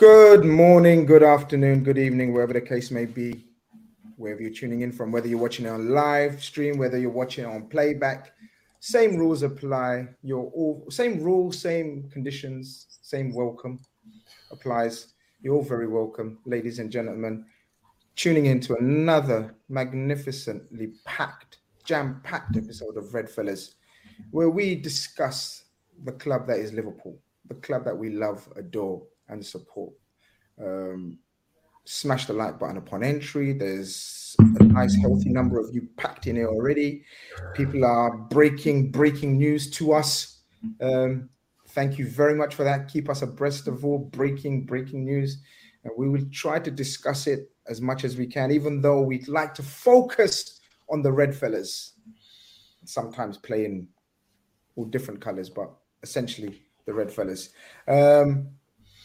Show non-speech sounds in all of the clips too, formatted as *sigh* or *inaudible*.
Good morning, good afternoon, good evening, wherever the case may be, wherever you're tuning in from, whether you're watching on live stream, whether you're watching on playback, same rules apply. You're all same rules, same conditions, same welcome applies. You're all very welcome, ladies and gentlemen, tuning in to another magnificently packed, jam-packed episode of Red Fellas, where we discuss the club that is Liverpool, the club that we love, adore and support. Um, smash the like button upon entry. There's a nice, healthy number of you packed in here already. People are breaking breaking news to us. Um, thank you very much for that. Keep us abreast of all breaking breaking news, and we will try to discuss it as much as we can. Even though we'd like to focus on the red fellas, sometimes playing all different colors, but essentially the red fellas. Um,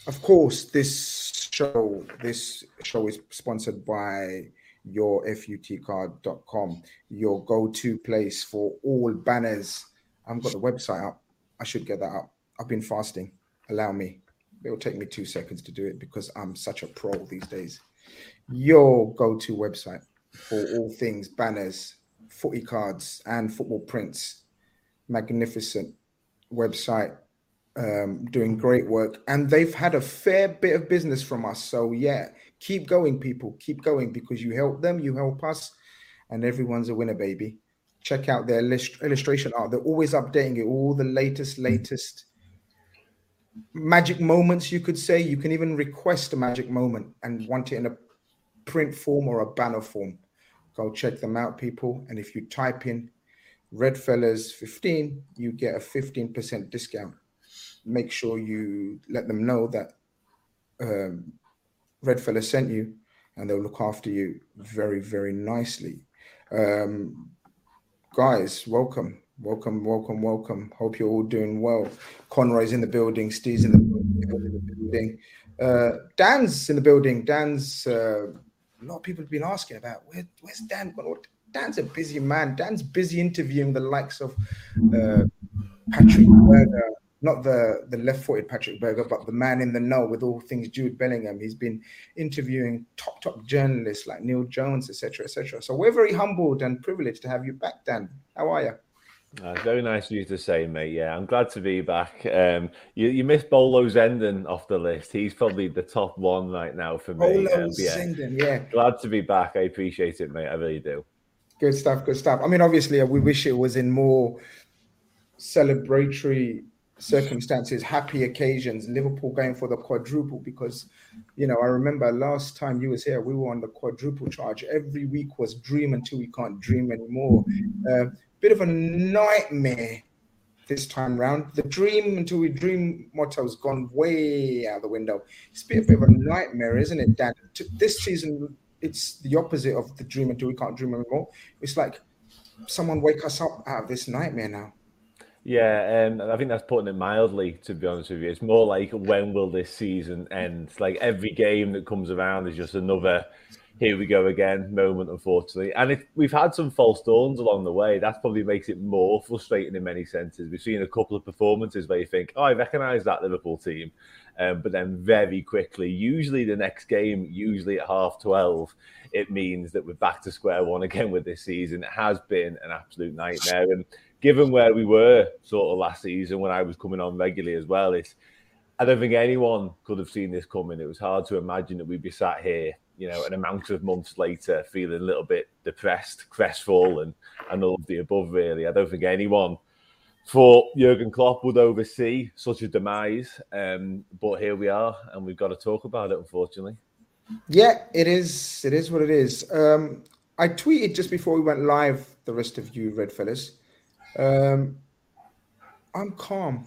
of course, this show this show is sponsored by your futcard.com, your go-to place for all banners. I've got the website up. I should get that up. I've been fasting. Allow me. It will take me two seconds to do it because I'm such a pro these days. Your go-to website for all things banners, footy cards, and football prints. Magnificent website um, doing great work, and they've had a fair bit of business from us. So yeah, keep going, people, keep going because you help them, you help us, and everyone's a winner, baby. Check out their list, illustration art; they're always updating it, all the latest, latest magic moments. You could say you can even request a magic moment and want it in a print form or a banner form. Go check them out, people. And if you type in Red Fellas 15, you get a 15% discount make sure you let them know that um, Redfella sent you, and they'll look after you very, very nicely. Um, guys, welcome, welcome, welcome, welcome. Hope you're all doing well. Conroy's in the building, Steve's in the building, uh, Dan's in the building. Dan's uh, a lot of people have been asking about where, where's Dan? Dan's a busy man. Dan's busy interviewing the likes of uh, Patrick Berger, not the, the left footed Patrick Berger, but the man in the know with all things Jude Bellingham. He's been interviewing top, top journalists like Neil Jones, etc., etc. So we're very humbled and privileged to have you back, Dan. How are you? Uh, very nice of you to say, mate. Yeah, I'm glad to be back. Um, you, you missed Bolo Zenden off the list. He's probably the top one right now for me. Bolo um, yeah. Zenden, yeah. Glad to be back. I appreciate it, mate. I really do. Good stuff. Good stuff. I mean, obviously, we wish it was in more celebratory circumstances, happy occasions. Liverpool going for the quadruple because, you know, I remember last time you was here, we were on the quadruple charge. Every week was dream until we can't dream anymore. Uh, bit of a nightmare this time round. The dream until we dream motto's gone way out the window. It's been a bit of a nightmare, isn't it, Dan? This season it's the opposite of the dream until we can't dream anymore. It's like someone wake us up out of this nightmare now. Yeah, um, I think that's putting it mildly. To be honest with you, it's more like when will this season end? Like every game that comes around is just another here we go again moment, unfortunately. And if we've had some false dawns along the way, that probably makes it more frustrating in many senses. We've seen a couple of performances where you think, oh, I recognise that Liverpool team. Um, but then very quickly, usually the next game, usually at half 12, it means that we're back to square one again with this season. It has been an absolute nightmare. And given where we were sort of last season when I was coming on regularly as well, it's I don't think anyone could have seen this coming. It was hard to imagine that we'd be sat here, you know, an amount of months later, feeling a little bit depressed, crestfallen, and all of the above. Really, I don't think anyone thought Jurgen Klopp would oversee such a demise. Um, but here we are, and we've got to talk about it, unfortunately. Yeah, it is. It is what it is. Um, I tweeted just before we went live. The rest of you, red fellas, um, I'm calm.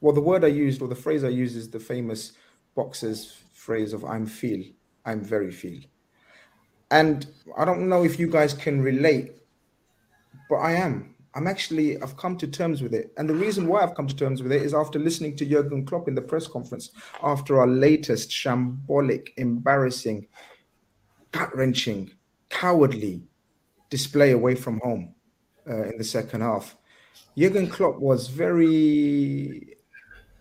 Well, the word I used or the phrase I used is the famous boxer's phrase of "I'm feel." I'm very feel. And I don't know if you guys can relate, but I am. I'm actually, I've come to terms with it. And the reason why I've come to terms with it is after listening to Jurgen Klopp in the press conference after our latest shambolic, embarrassing, gut wrenching, cowardly display away from home uh, in the second half. Jurgen Klopp was very,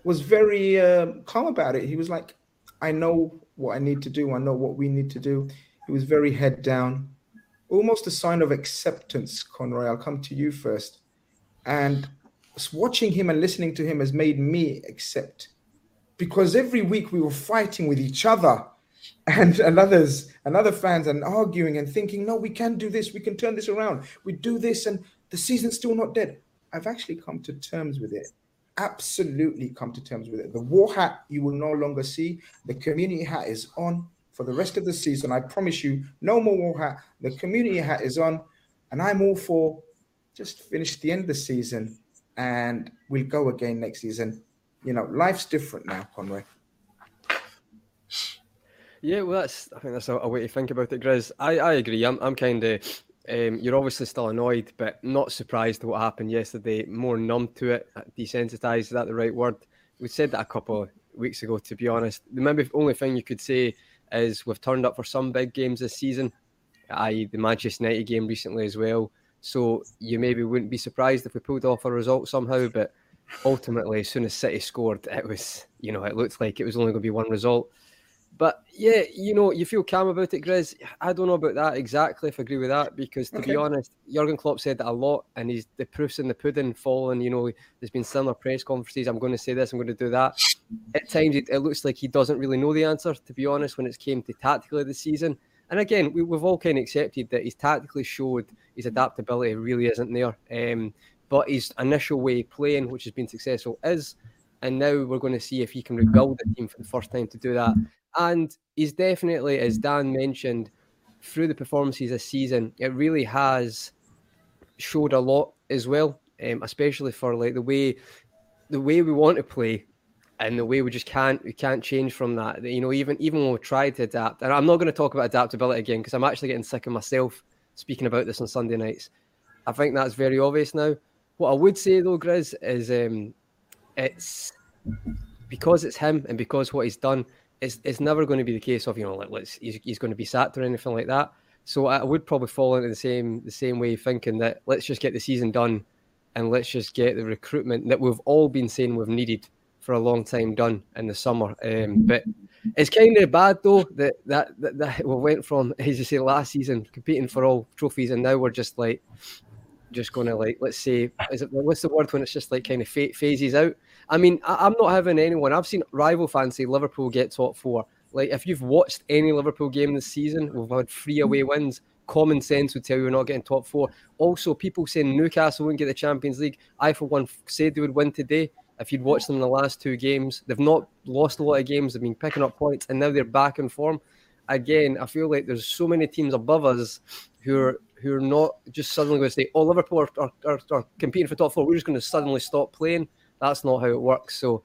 was very uh, calm about it. He was like, I know what I need to do. I know what we need to do. He was very head down almost a sign of acceptance, Conroy. I'll come to you first. And watching him and listening to him has made me accept because every week we were fighting with each other *laughs* and, and others and other fans and arguing and thinking, no, we can do this, we can turn this around, we do this, and the season's still not dead. I've actually come to terms with it. Absolutely come to terms with it. The war hat you will no longer see. The community hat is on for the rest of the season. I promise you, no more war hat. The community hat is on, and I'm all for just finish the end of the season and we'll go again next season. You know, life's different now, Conway. Yeah, well, that's I think that's a, a way to think about it, Grizz. I, I agree. I'm I'm kind of um, you're obviously still annoyed, but not surprised at what happened yesterday. More numb to it, desensitized. Is that the right word? We said that a couple of weeks ago. To be honest, the maybe only thing you could say is we've turned up for some big games this season, i.e., the Manchester United game recently as well. So you maybe wouldn't be surprised if we pulled off a result somehow. But ultimately, as soon as City scored, it was, you know, it looked like it was only going to be one result. But yeah, you know, you feel calm about it, Grizz. I don't know about that exactly if I agree with that because to okay. be honest, Jurgen Klopp said that a lot and he's the proof's in the pudding falling. You know, there's been similar press conferences. I'm going to say this, I'm going to do that. At times, it, it looks like he doesn't really know the answer, to be honest, when it came to tactically the season. And again, we, have all kind of accepted that he's tactically showed his adaptability really isn't there. Um, but his initial way of playing, which has been successful, is. And now we're going to see if he can rebuild the team for the first time to do that. And he's definitely, as Dan mentioned, through the performances this season, it really has showed a lot as well, um, especially for like the way the way we want to play and the way we just can't we can't change from that. You know, even even when we try to adapt, and I'm not going to talk about adaptability again because I'm actually getting sick of myself speaking about this on Sunday nights. I think that's very obvious now. What I would say though, Grizz, is um, it's because it's him and because what he's done. It's, it's never going to be the case of you know like let's he's, he's going to be sacked or anything like that. So I would probably fall into the same the same way, thinking that let's just get the season done, and let's just get the recruitment that we've all been saying we've needed for a long time done in the summer. Um, but it's kind of bad though that, that that, that we went from, *laughs* as you say, last season competing for all trophies, and now we're just like just going to like let's say is it what's the word when it's just like kind of phases out. I mean, I, am not having anyone. I've seen rival fans say Liverpool get top four. Like if you've watched any Liverpool game this season, we've had three away wins. Common sense would tell you we're not getting top four. Also, people saying Newcastle wouldn't get the Champions League. I, for one, said they would win today. If you'd watched them in the last two games, they've not lost a lot of games. They've been picking up points, and now they're back in form. Again, I feel like there's so many teams above us who are who are not just suddenly going to say, "Oh, Liverpool are, are, are competing for top four. We're just going to suddenly stop playing." That's not how it works. So,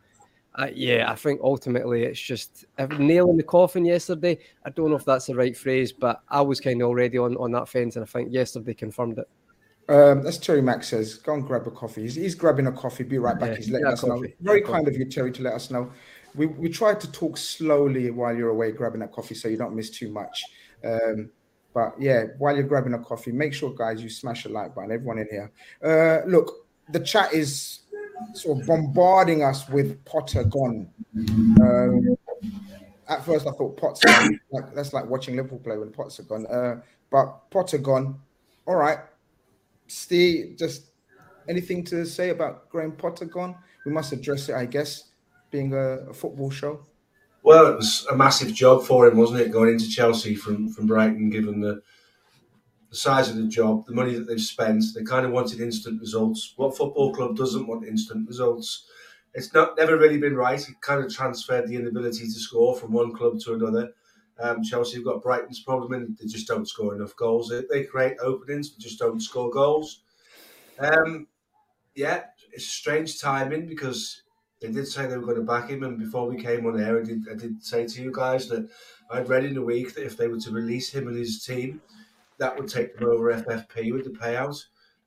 uh, yeah, I think ultimately it's just nail in the coffin yesterday. I don't know if that's the right phrase, but I was kind of already on, on that fence, and I think yesterday confirmed it. Um, as Terry Max says, go and grab a coffee. He's, he's grabbing a coffee. Be right back. Yeah, he's letting us coffee. know. Very yeah, kind coffee. of you, Terry, to let us know. We we tried to talk slowly while you're away grabbing that coffee, so you don't miss too much. Um, but yeah, while you're grabbing a coffee, make sure, guys, you smash a like button. Everyone in here. Uh, look, the chat is sort of bombarding us with Potter gone. Um, at first, I thought Potter like that's like watching Liverpool play when Potter gone. Uh, but Potter gone. All right, Steve, just anything to say about Graham Potter gone? We must address it, I guess, being a, a, football show. Well, it was a massive job for him, wasn't it, going into Chelsea from, from Brighton, given the, the size of the job, the money that they've spent. They kind of wanted instant results. What football club doesn't want instant results? It's not never really been right. It kind of transferred the inability to score from one club to another. Um, Chelsea have got Brighton's problem and they just don't score enough goals. They, they create openings, but just don't score goals. Um, yeah, it's strange timing because they did say they were going to back him, and before we came on air, I did I did say to you guys that I'd read in the week that if they were to release him and his team, that would take them over FFP with the payout.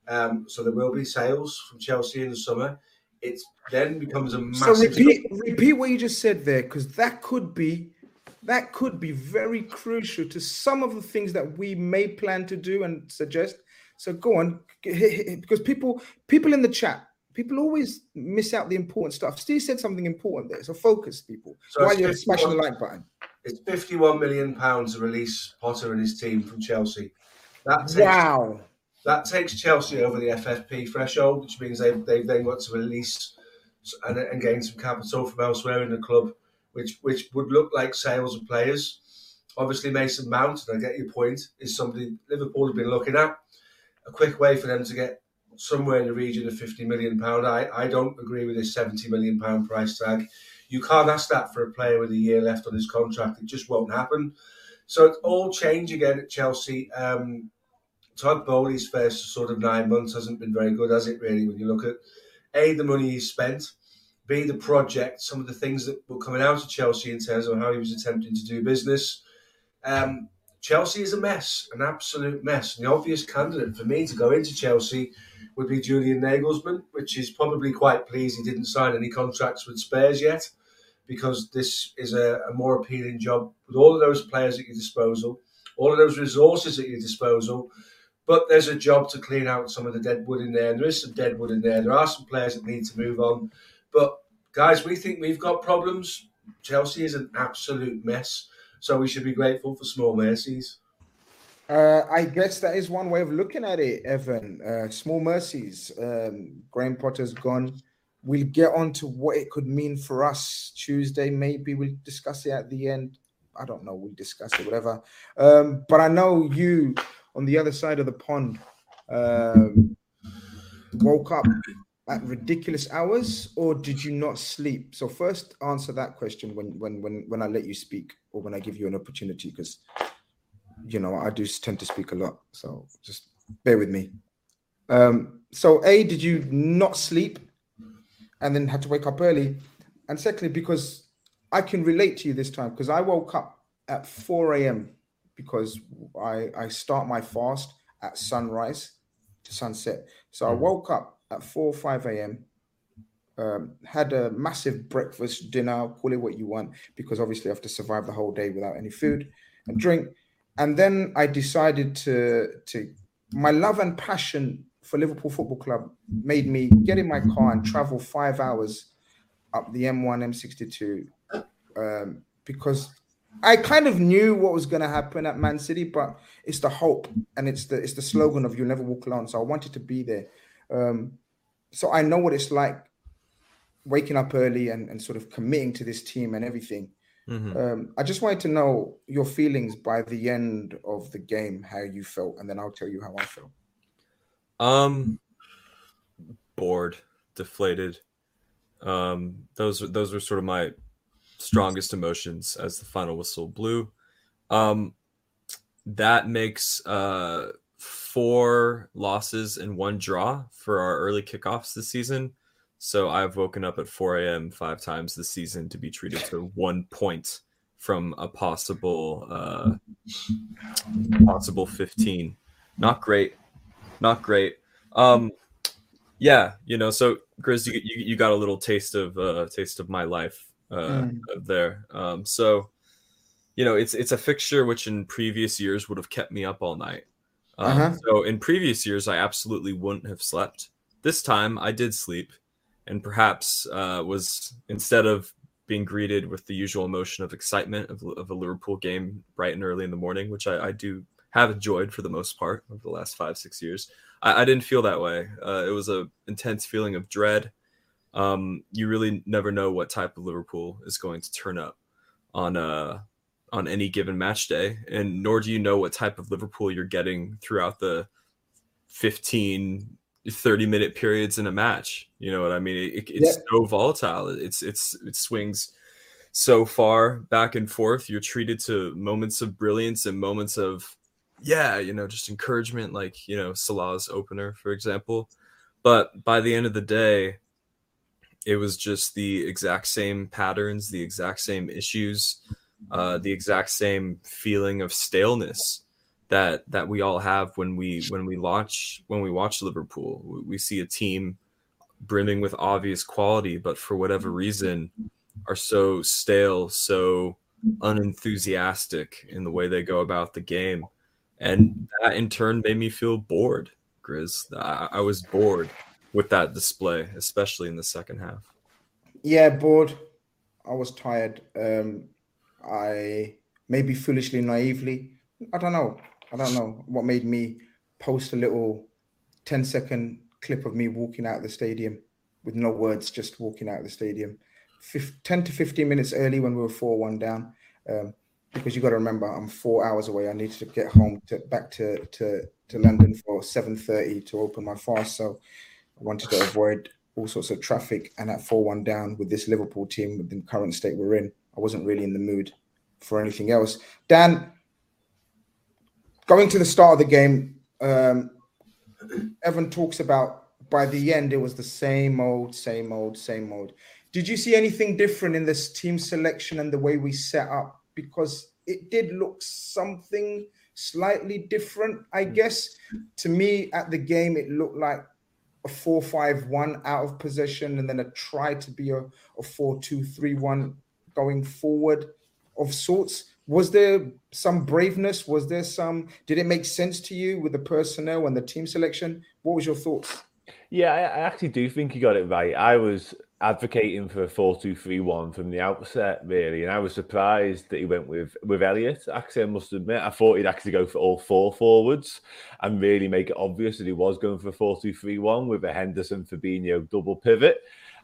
Um, so there will be sales from Chelsea in the summer. It then becomes a massive. So repeat repeat what you just said there, because that could be that could be very crucial to some of the things that we may plan to do and suggest. So go on, because people people in the chat, people always miss out the important stuff. Steve said something important there, so focus, people. So while you're smashing the like button. It's 51 million pounds to release Potter and his team from Chelsea. That takes, wow. That takes Chelsea over the FFP threshold, which means they they then got to release and, and gain some capital from elsewhere in the club which which would look like sales of players. Obviously, Mason Mount, and I get your point, is somebody Liverpool have been looking at. A quick way for them to get somewhere in the region of fifty million pound. I, I don't agree with this seventy million pound price tag. You can't ask that for a player with a year left on his contract. It just won't happen. So it's all change again at Chelsea. Um, Todd Boehly's first sort of nine months hasn't been very good, has it? Really, when you look at a the money he's spent B, the project, some of the things that were coming out of Chelsea in terms of how he was attempting to do business. Um, Chelsea is a mess, an absolute mess. And the obvious candidate for me to go into Chelsea would be Julian Nagelsmann, which is probably quite pleased he didn't sign any contracts with Spurs yet, because this is a, a more appealing job with all of those players at your disposal, all of those resources at your disposal. But there's a job to clean out some of the dead wood in there, and there is some dead wood in there. There are some players that need to move on. But guys, we think we've got problems. Chelsea is an absolute mess. So we should be grateful for small mercies. Uh, I guess that is one way of looking at it, Evan. Uh, small mercies. Um, Graham Potter's gone. We'll get on to what it could mean for us Tuesday. Maybe we'll discuss it at the end. I don't know. We'll discuss it, whatever. Um, but I know you on the other side of the pond um, woke up at ridiculous hours or did you not sleep so first answer that question when when when when i let you speak or when i give you an opportunity because you know i do tend to speak a lot so just bear with me um so a did you not sleep and then had to wake up early and secondly, because I can relate to you this time because I woke up at 4 a.m. because I I start my fast at sunrise to sunset. So I Mm-hmm. woke up at 4 5 a.m. Um, had a massive breakfast, dinner, call it what you want, because obviously I have to survive the whole day without any food and drink. And then I decided to to my love and passion for Liverpool Football Club made me get in my car and travel five hours up the M1, M62, um, because I kind of knew what was going to happen at Man City, but it's the hope and it's the it's the slogan of "You'll never walk alone." So I wanted to be there. Um, so I know what it's like waking up early and, and sort of committing to this team and everything. Mhm. Um, I just wanted to know your feelings by the end of the game, how you felt, and then I'll tell you how I felt. Um, bored, deflated. Um, those those were sort of my strongest emotions as the final whistle blew. Um, that makes uh four losses and one draw for our early kickoffs this season. So I've woken up at 4 a.m. five times this season to be treated to one point from a possible uh possible 15. Not great. Not great. Um yeah, you know, so Grizz, you, you, you got a little taste of uh taste of my life uh Mm. there. Um so you know, it's it's a fixture which in previous years would have kept me up all night. Um, Uh-huh. So in previous years, I absolutely wouldn't have slept. This time, I did sleep, and perhaps uh, was instead of being greeted with the usual emotion of excitement of, of a Liverpool game bright and early in the morning, which I, I do have enjoyed for the most part over the last five six years. I, I didn't feel that way. Uh, it was a intense feeling of dread. Um, you really never know what type of Liverpool is going to turn up on uh on any given match day and nor do you know what type of liverpool you're getting throughout the 15 30 minute periods in a match. You know what i mean? It, it's Yeah. so volatile. It's it's it swings so far back and forth. You're treated to moments of brilliance and moments of yeah you know just encouragement like you know salah's opener for example. But by the end of the day it was just the exact same patterns the exact same issues uh, the exact same feeling of staleness that that we all have when we when we watch when we watch Liverpool. We, see a team brimming with obvious quality, but for whatever reason, are so stale, so unenthusiastic in the way they go about the game, and that in turn made me feel bored. Grizz, I, I was bored with that display, especially in the second half. Yeah, bored. I was tired. Um, I maybe foolishly, naively. I don't know. I don't know what made me post a little 10 second clip of me walking out of the stadium with no words, just walking out of the stadium. Fif- 10 to 15 minutes early when we were 4 1 down. Um, because you got to remember, I'm four hours away. I need to get home to back to, to, to London for 7:30 to open my fast. So I wanted to avoid all sorts of traffic. And at 4 1 down with this Liverpool team, with the current state we're in, I wasn't really in the mood for anything else. Dan, going to the start of the game, um, Evan talks about by the end, it was the same old, same old, same old. Did you see anything different in this team selection and the way we set up? Because it did look something slightly different, I guess. To me, at the game, it looked like a 4 5 1 out of position and then a try to be a, a 4 2 3 1 going forward of sorts. Was there some braveness? Was there some, did it make sense to you with the personnel and the team selection? What was your thoughts? Yeah, I, I actually do think you got it right. I was advocating for a 4-2-3-1 from the outset, really, and I was surprised that he went with with Elliott. Actually, I must admit, I thought he'd actually go for all four forwards and really make it obvious that he was going for a 4-2-3-1 with a Henderson Fabinho double pivot.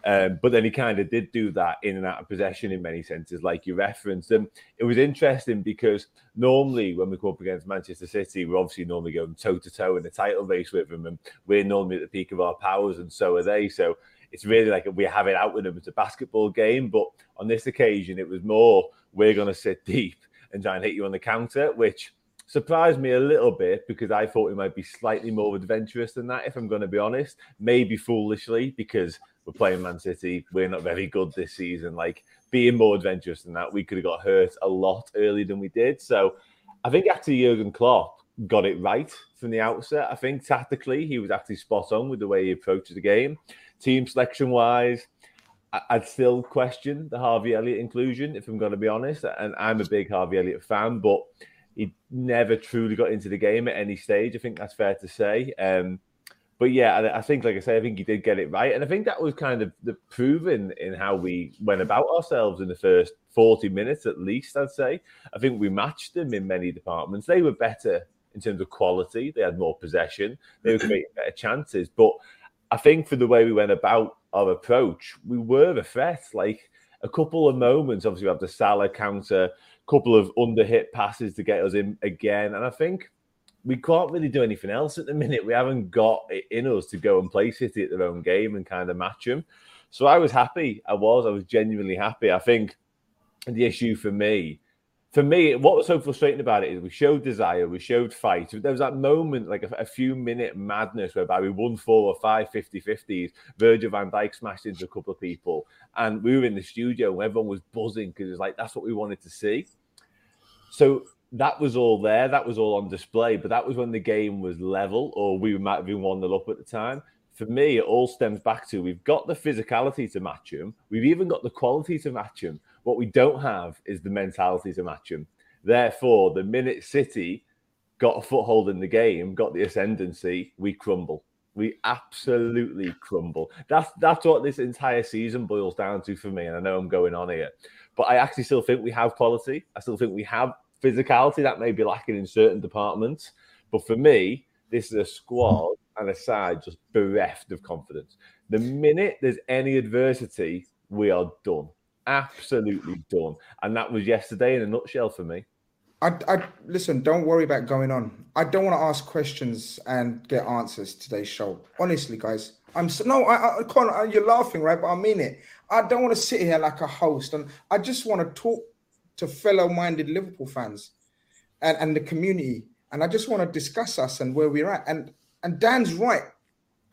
Um, but then he kind of did do that in and out of possession in many senses, like you referenced. And it was interesting because normally when we go up against Manchester City, we're obviously normally going toe to toe in the title race with them, and we're normally at the peak of our powers, and so are they. So it's really like we have it out with them. It's a basketball game, but on this occasion, it was more we're going to sit deep and try and hit you on the counter, which surprised me a little bit because I thought it might be slightly more adventurous than that, if I'm going to be honest. Maybe foolishly because we're playing Man City. We're not very good this season. Like being more adventurous than that, we could have got hurt a lot earlier than we did. So I think actually Jurgen Klopp got it right from the outset. I think tactically he was actually spot on with the way he approaches the game. Team selection wise, I'd still question the Harvey Elliott inclusion if I'm going to be honest. And I'm a big Harvey Elliott fan, but he never truly got into the game at any stage. I think that's fair to say. Um, but yeah, I think, like I say, I think he did get it right, and I think that was kind of the proven in how we went about ourselves in the first forty minutes, at least. I'd say. I think we matched them in many departments. They were better in terms of quality. They had more possession. They were creating better chances. But I think for the way we went about our approach, we were a threat. Like a couple of moments, obviously, we have the Salah counter, couple of under hit passes to get us in again, and I think we can't really do anything else at the minute. We haven't got it in us to go and play City at their own game and kind of match them. So I was happy. I was. I was genuinely happy. I think the issue for me, for me, what was so frustrating about it is we showed desire, we showed fight. There was that moment, like a, a few minute madness whereby we won four or five 50 50s. Virgil van Dijk smashed into a couple of people. And we were in the studio and everyone was buzzing because it's like, that's what we wanted to see. So that was all there. That was all on display. But that was when the game was level, or we might have been one nil up at the time. For me, it all stems back to we've got the physicality to match him. We've even got the quality to match him. What we don't have is the mentality to match them. Therefore, the minute City got a foothold in the game, got the ascendancy, we crumble. We absolutely crumble. That's that's what this entire season boils down to for me. And I know I'm going on here, but I actually still think we have quality. I still think we have physicality that may be lacking in certain departments. But for me, this is a squad and a side just bereft of confidence. The minute there's any adversity, we are done. Absolutely done. And that was yesterday in a nutshell for me. I, I listen. Don't worry about going on. I don't want to ask questions and get answers today's show. Honestly, guys, I'm so, no. I, I can't. Uh, you're laughing, right? But I mean it. I don't want to sit here like a host, and I just want to talk to fellow-minded Liverpool fans and, and the community. And I just want to discuss us and where we're at. And and Dan's right.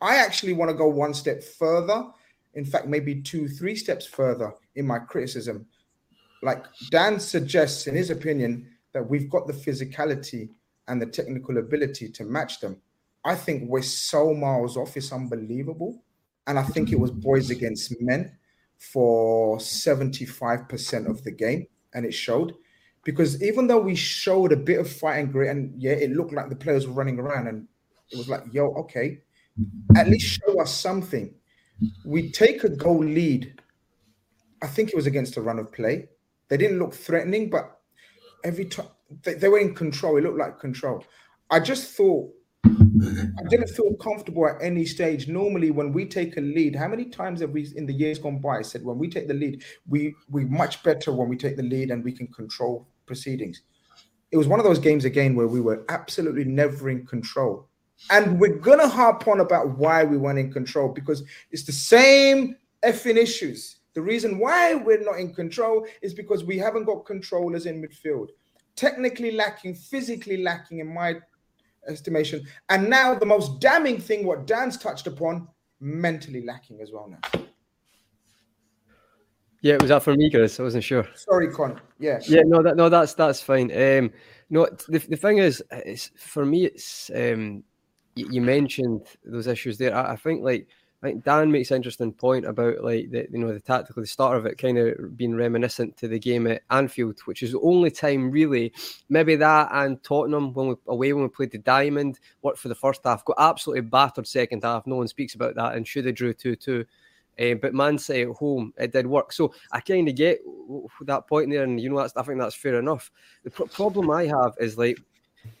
I actually want to go one step further. In fact, maybe two, three steps further in my criticism. Like Dan suggests, in his opinion, that we've got the physicality and the technical ability to match them. I think we're so miles off, it's unbelievable. And I think it was boys against men for 75% of the game and it showed because even though we showed a bit of fight and grit, and yeah, it looked like the players were running around, and it was like, yo, okay, at least show us something. We take a goal lead. I think it was against a run of play. They didn't look threatening, but every time they, they were in control, it looked like control. I just thought I didn't feel comfortable at any stage. Normally, when we take a lead, how many times have we in the years gone by said when we take the lead, we we much better when we take the lead and we can control proceedings. It was one of those games again where we were absolutely never in control. And we're gonna harp on about why we weren't in control because it's the same effing issues. The reason why we're not in control is because we haven't got controllers in midfield. Technically lacking, physically lacking, in my estimation. And now the most damning thing, what Dan's touched upon, mentally lacking as well now. Yeah, it was that for me, Grizz? I wasn't sure. Sorry, Con. Yeah. Yeah, no, that no, that's that's fine. Um, no, the, the thing is, it's for me, it's um, you, mentioned those issues there. I, I think like I think Dan makes an interesting point about like the you know the tactical the start of it kind of being reminiscent to the game at Anfield, which is the only time really maybe that and Tottenham when we away when we played the Diamond worked for the first half, got absolutely battered second half. No one speaks about that and should have drew two two. Um, but Man City at home, it did work. So I kind of get that point there, and you know, that's, I think that's fair enough. The problem I have is like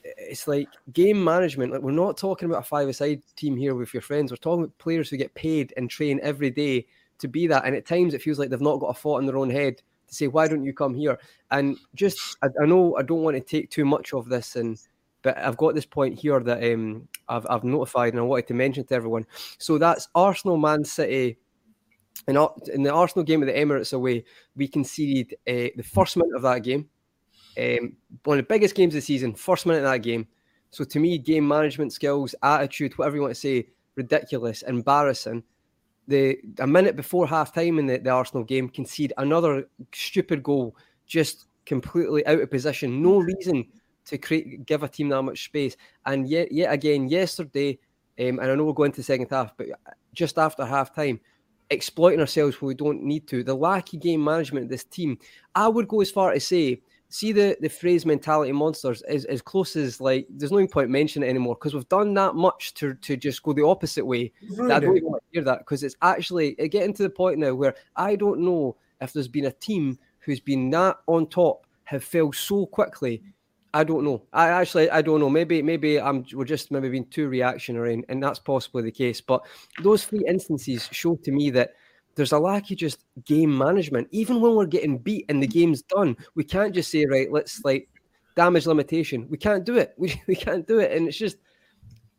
it's like game management. Like we're not talking about a five-a-side team here with your friends. We're talking about players who get paid and train every day to be that. And at times it feels like they've not got a thought in their own head to say, "Why don't you come here?" And just, I, I know I don't want to take too much of this, and but I've got this point here that um, I've I've notified and I wanted to mention to everyone. So that's Arsenal, Man City. In, in the Arsenal game of the Emirates away, we conceded uh, the first minute of that game um, one of the biggest games of the season, first minute of that game. So to me, game management skills, attitude, whatever you want to say, ridiculous, embarrassing. the a minute before half time in the, the Arsenal game, concede another stupid goal, just completely out of position. No reason to create give a team that much space. And yet, yet again, yesterday, um, and I know we'll go into the second half, but just after half time, exploiting ourselves when we don't need to. The lack of game management of this team, I would go as far to say, see the, the phrase mentality monsters is as close as like there's no point mentioning it anymore because we've done that much to to just go the opposite way. That I don't even want to hear that because it's actually uh, getting to the point now where I don't know if there's been a team who's been that on top have fell so quickly I don't know. I actually I don't know. Maybe maybe I'm we're just maybe being too reactionary, and, and that's possibly the case. But those three instances show to me that there's a lack of just game management. Even when we're getting beat and the game's done, we can't just say right, let's like damage limitation. We can't do it. *laughs* We we can't do it, and it's just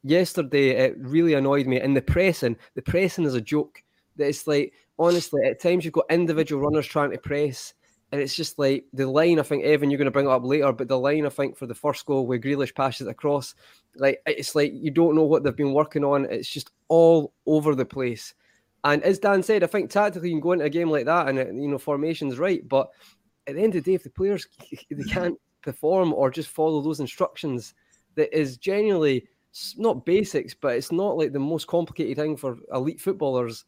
yesterday it really annoyed me. And the pressing, the pressing is a joke. That it's like honestly, at times you've got individual runners trying to press and it's just like the line. I think Evan, you're going to bring it up later, but the line I think for the first goal where Grealish passes across, like it's like you don't know what they've been working on. It's just all over the place. And as Dan said, I think tactically you can go into a game like that, and you know formation's right, but at the end of the day, if the players *laughs* they can't perform or just follow those instructions, that is genuinely not basics, but it's not like the most complicated thing for elite footballers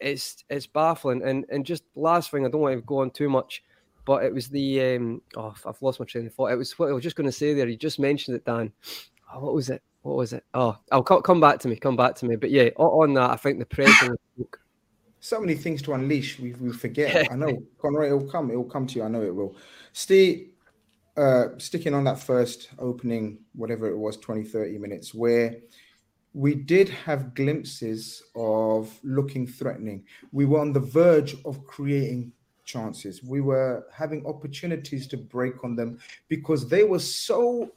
it's it's baffling. And and just last thing, I don't want to go on too much, but it was the um, oh I've lost my train of thought. It was what I was just going to say there. You just mentioned it, Dan. Oh, what was it? What was it? Oh, I'll come, come back to me. Come back to me. But yeah, on that, I think the pressure. so many things to unleash. We, we forget. I know, Conroy. It'll come. It'll come to you. I know it will. Steve, uh, sticking on that first opening, whatever it was, 20, 30 minutes, where we did have glimpses of looking threatening. We were on the verge of creating chances. We were having opportunities to break on them because they were so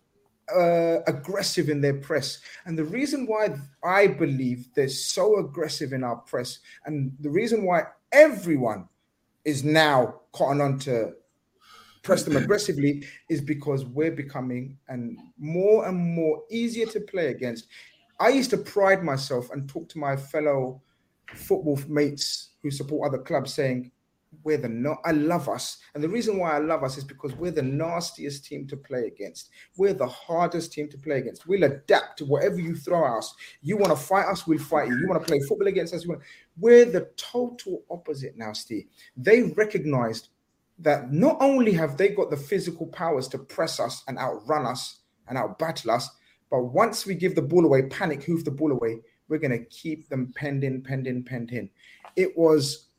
uh, aggressive in their press. And the reason why I believe they're so aggressive in our press, and the reason why everyone is now caught on to press them aggressively, is because we're becoming and more and more easier to play against. I used to pride myself and talk to my fellow football mates who support other clubs saying, we're the no I love us. And the reason why I love us is because we're the nastiest team to play against. We're the hardest team to play against. We'll adapt to whatever you throw at us. You want to fight us, we'll fight you. You want to play football against us, we're the total opposite now, Steve. They recognized that not only have they got the physical powers to press us and outrun us and outbattle us, but once we give the ball away, panic, hoof the ball away, we're going to keep them pending, pending, pending. It was,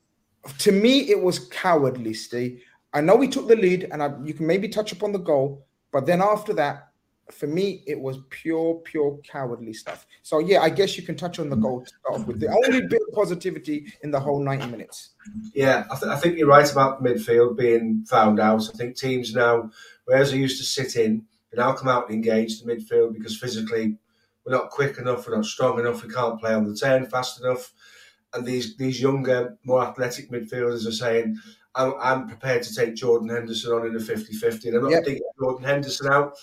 to me, it was cowardly, Steve. I know we took the lead, and I, you can maybe touch upon the goal, but then after that, for me, it was pure, pure cowardly stuff. So yeah, I guess you can touch on the goal with. The only bit of positivity in the whole ninety minutes. Yeah, I, th- I think you're right about midfield being found out. I think teams now, whereas they used to sit in, and now come out and engage the midfield because physically we're not quick enough, we're not strong enough, we can't play on the turn fast enough. And these these younger, more athletic midfielders are saying, I'm, I'm prepared to take Jordan Henderson on in a 50 50. And I'm not yep. taking Jordan Henderson out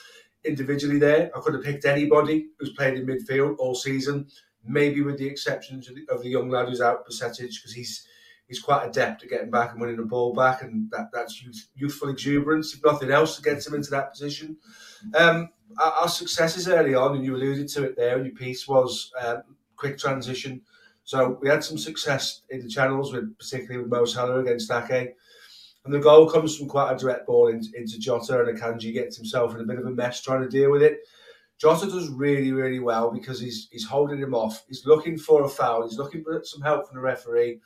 individually there. I could have picked anybody who's played in midfield all season, maybe with the exception of the, of the young lad who's out percentage because he's he's quite adept at getting back and winning the ball back, and that, that's youth, youthful exuberance, if nothing else, to get him into that position. Um, our, our, successes early on, and you alluded to it there in your piece, was um, quick transition. So we had some success in the channels, with particularly with Mo Salah against Ake. And the goal comes from quite a direct ball into, into Jota, and Akanji gets himself in a bit of a mess trying to deal with it. Jota does really, really well because he's he's holding him off. He's looking for a foul. He's looking for some help from the referee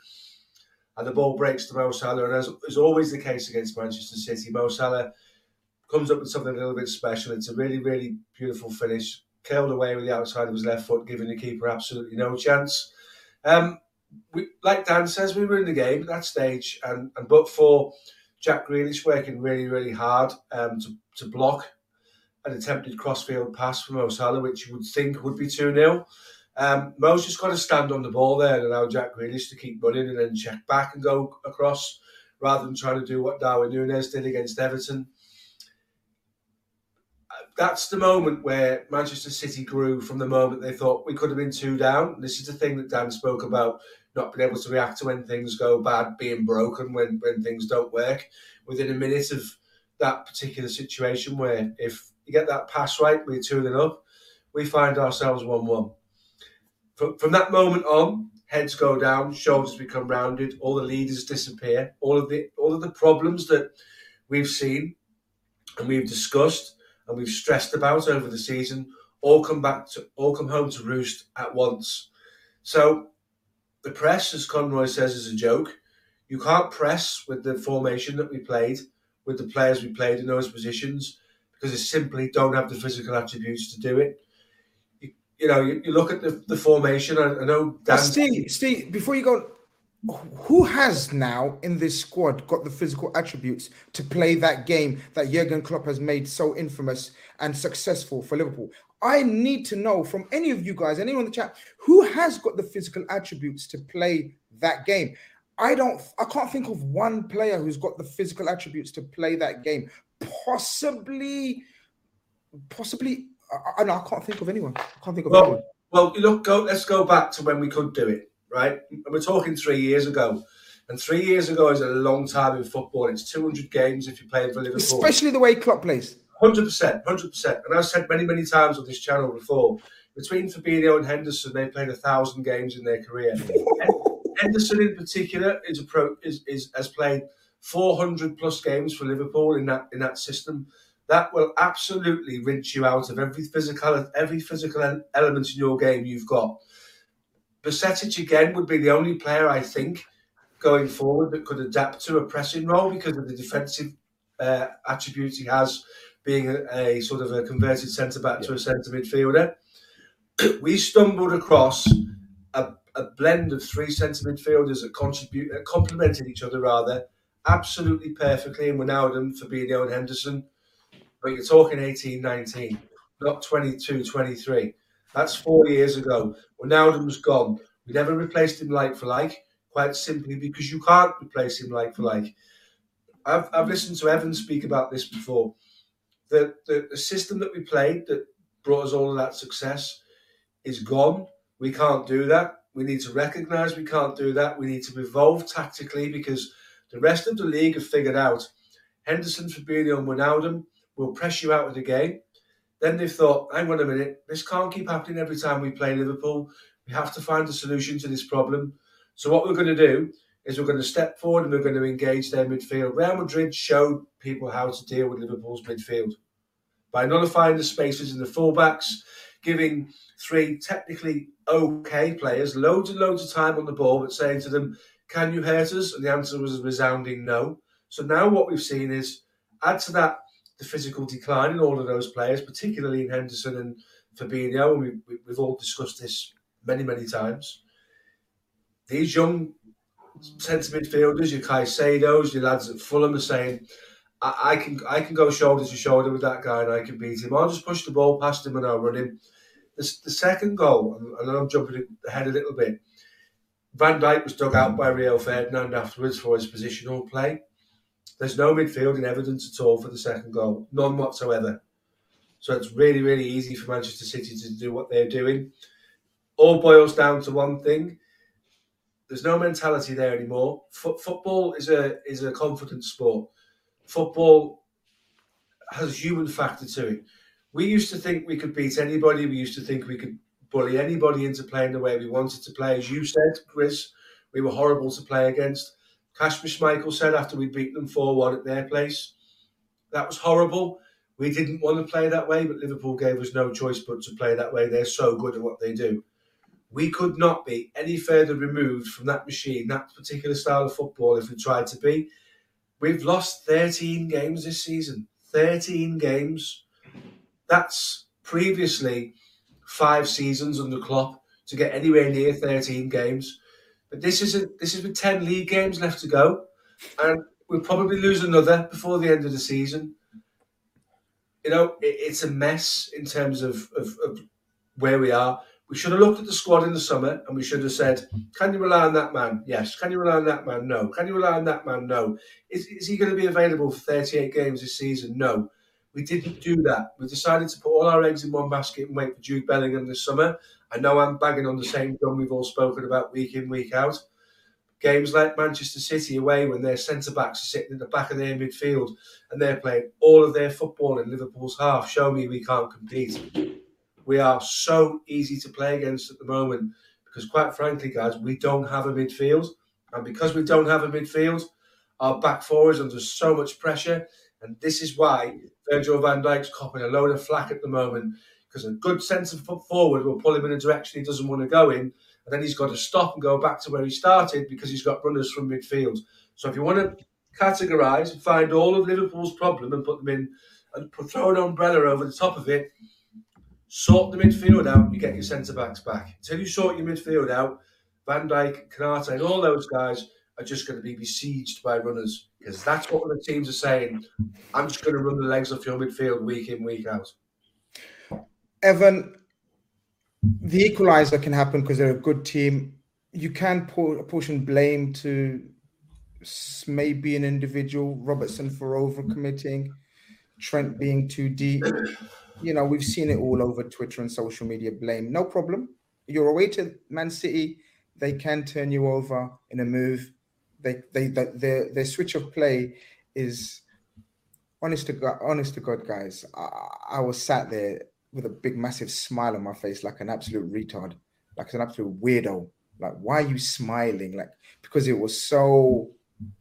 and the ball breaks to Mo Salah. And as is always the case against Manchester City, Mo Salah comes up with something a little bit special. It's a really, really beautiful finish, curled away with the outside of his left foot, giving the keeper absolutely no chance. Um, we, like Dan says, we were in the game at that stage, and, and but for Jack Grealish working really, really hard um, to, to block an attempted crossfield pass from Mo Salah, which you would think would be 2 0. Um, Mo's just got to stand on the ball there and allow Jack Grealish to keep running and then check back and go across rather than trying to do what Darwin Nunez did against Everton. That's the moment where Manchester City grew from the moment they thought we could have been two down. This is the thing that Dan spoke about. not being able to react to when things go bad, being broken when, when things don't work. Within a minute of that particular situation, where if you get that pass right, we're 2 0 up, we find ourselves 1 1. From, from that moment on, heads go down, shoulders become rounded, all the leaders disappear, all of the all of the problems that we've seen and we've discussed and we've stressed about over the season all come back to all come home to roost at once. So the press, as Conroy says, is a joke. You can't press with the formation that we played, with the players we played in those positions, because they simply don't have the physical attributes to do it. You, you know, you, you, look at the, the formation. I, I know Dan. Steve, Steve, before you go, who has now in this squad got the physical attributes to play that game that Jurgen Klopp has made so infamous and successful for Liverpool? I need to know from any of you guys, anyone in the chat, who has got the physical attributes to play that game. I don't, I can't think of one player who's got the physical attributes to play that game. Possibly, possibly, I, I, I can't think of anyone. I can't think of well, anyone. Well, look, go, let's go back to when we could do it, right? We're talking three years ago. And three years ago is a long time in football. It's 200 games if you play for Liverpool. Especially the way Klopp plays. Hundred percent, hundred percent. And I've said many, many times on this channel before. Between Fabinho and Henderson, they've played a thousand games in their career. *laughs* Henderson, in particular, is a pro. Is, is has played four hundred plus games for Liverpool in that in that system. That will absolutely rinse you out of every physical every physical element in your game you've got. Bajcetic again would be the only player I think going forward that could adapt to a pressing role because of the defensive uh, attributes he has being a, a sort of a converted centre back yeah. to a centre midfielder. *clears throat* we stumbled across a, a, blend of three centre midfielders that contribute, that complemented each other rather absolutely perfectly in Wijnaldum, Fabinho and Henderson. But you're talking 18, 19, not 22, 23. That's four years ago. Wijnaldum's gone. We never replaced him like for like, quite simply because you can't replace him like for like. I've, I've listened to Evan speak about this before the, the, the system that we played that brought us all of that success is gone. We can't do that. We need to recognise we can't do that. We need to evolve tactically because the rest of the league have figured out Henderson, Fabinho, and Wijnaldum will press you out of the game. Then they've thought, hang on a minute, this can't keep happening every time we play Liverpool. We have to find a solution to this problem. So what we're going to do is we're going to step forward and we're going to engage their midfield. Real Madrid showed people how to deal with Liverpool's midfield by nullifying the spaces in the fullbacks, giving three technically okay players loads and loads of time on the ball, but saying to them, Can you hurt us? And the answer was a resounding no. So now what we've seen is add to that the physical decline in all of those players, particularly in Henderson and Fabinho, and we, we've all discussed this many, many times. These young centre midfielders, your Caicedos, your lads at Fulham are saying, I, I, can I can go shoulder to shoulder with that guy and I can beat him. I'll just push the ball past him and I'll run him. The, the second goal, and I'm jumping ahead a little bit. Van Dijk was dug out by Rio Ferdinand afterwards for his positional play. There's no midfield in evidence at all for the second goal, none whatsoever. So it's really, really easy for Manchester City to do what they're doing. All boils down to one thing: there's no mentality there anymore. F- football is a is a confidence sport. Football has a human factor to it. We used to think we could beat anybody. We used to think we could bully anybody into playing the way we wanted to play. As you said, Chris, we were horrible to play against. Kasper Schmeichel said after we beat them 4 1 at their place, that was horrible. We didn't want to play that way, but Liverpool gave us no choice but to play that way. They're so good at what they do we could not be any further removed from that machine, that particular style of football, if we tried to be. We've lost 13 games this season. 13 games. That's previously five seasons under Klopp to get anywhere near 13 games. But this is a, this is with 10 league games left to go, and we'll probably lose another before the end of the season. You know, it, it's a mess in terms of, of, of where we are. We should have looked at the squad in the summer and we should have said, can you rely on that man? Yes. Can you rely on that man? No. Can you rely on that man? No. Is, is he going to be available for 38 games this season? No. We didn't do that. We decided to put all our eggs in one basket and wait for Jude Bellingham this summer. I know I'm bagging on the same drum we've all spoken about week in, week out. Games like Manchester City away, when their centre backs are sitting in the back of their midfield and they're playing all of their football in Liverpool's half, show me we can't compete. We are so easy to play against at the moment because, quite frankly, guys, we don't have a midfield. And because we don't have a midfield, our back four is under so much pressure. And this is why Virgil van Dijk's copping a load of flack at the moment because a good of foot forward will pull him in a direction he doesn't want to go in. And then he's got to stop and go back to where he started because he's got runners from midfield. So if you want to categorise and find all of Liverpool's problem and put them in and put, throw an umbrella over the top of it, sort the midfield out, you get your centre backs back. Until you sort your midfield out, Van Dijk, Konate, and all those guys are just going to be besieged by runners because that's what the teams are saying. I'm just going to run the legs off your midfield week in, week out. Evan, the equaliser can happen because they're a good team. You can portion blame to maybe an individual, Robertson for overcommitting, Trent being too deep. You know, we've seen it all over Twitter and social media. Blame, no problem. You're away to Man City. They can turn you over in a move. They, they, they their, their switch of play is honest to God, honest to God, guys. I, I was sat there with a big, massive smile on my face, like an absolute retard, like an absolute weirdo. Like, why are you smiling? Like, because it was so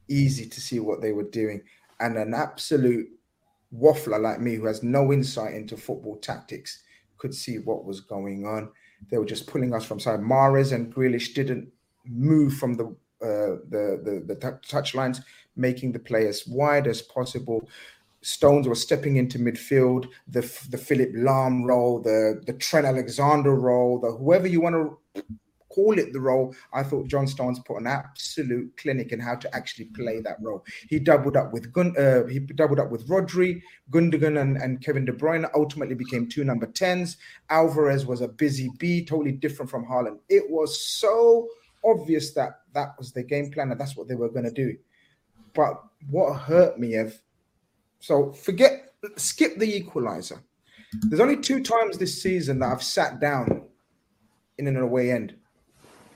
easy to see what they were doing, and an absolute waffler like me, who has no insight into football tactics, could see what was going on. They were just pulling us from side. Mahrez and Grealish didn't move from the uh, the the, the t- touch lines, making the play as wide as possible. Stones were stepping into midfield, the the Philipp Lahm role, the the Trent Alexander role, the whoever you want to call it the role. I thought John Stones put an absolute clinic in how to actually play that role. He doubled up with Gun, uh, he doubled up with Rodri, Gundogan, and, and Kevin De Bruyne. Ultimately, became two number tens. Alvarez was a busy bee, totally different from Haaland. It was so obvious that that was the game plan and that's what they were going to do. But what hurt me, Ev, so forget, skip the equalizer. There's only two times this season that I've sat down in an away end.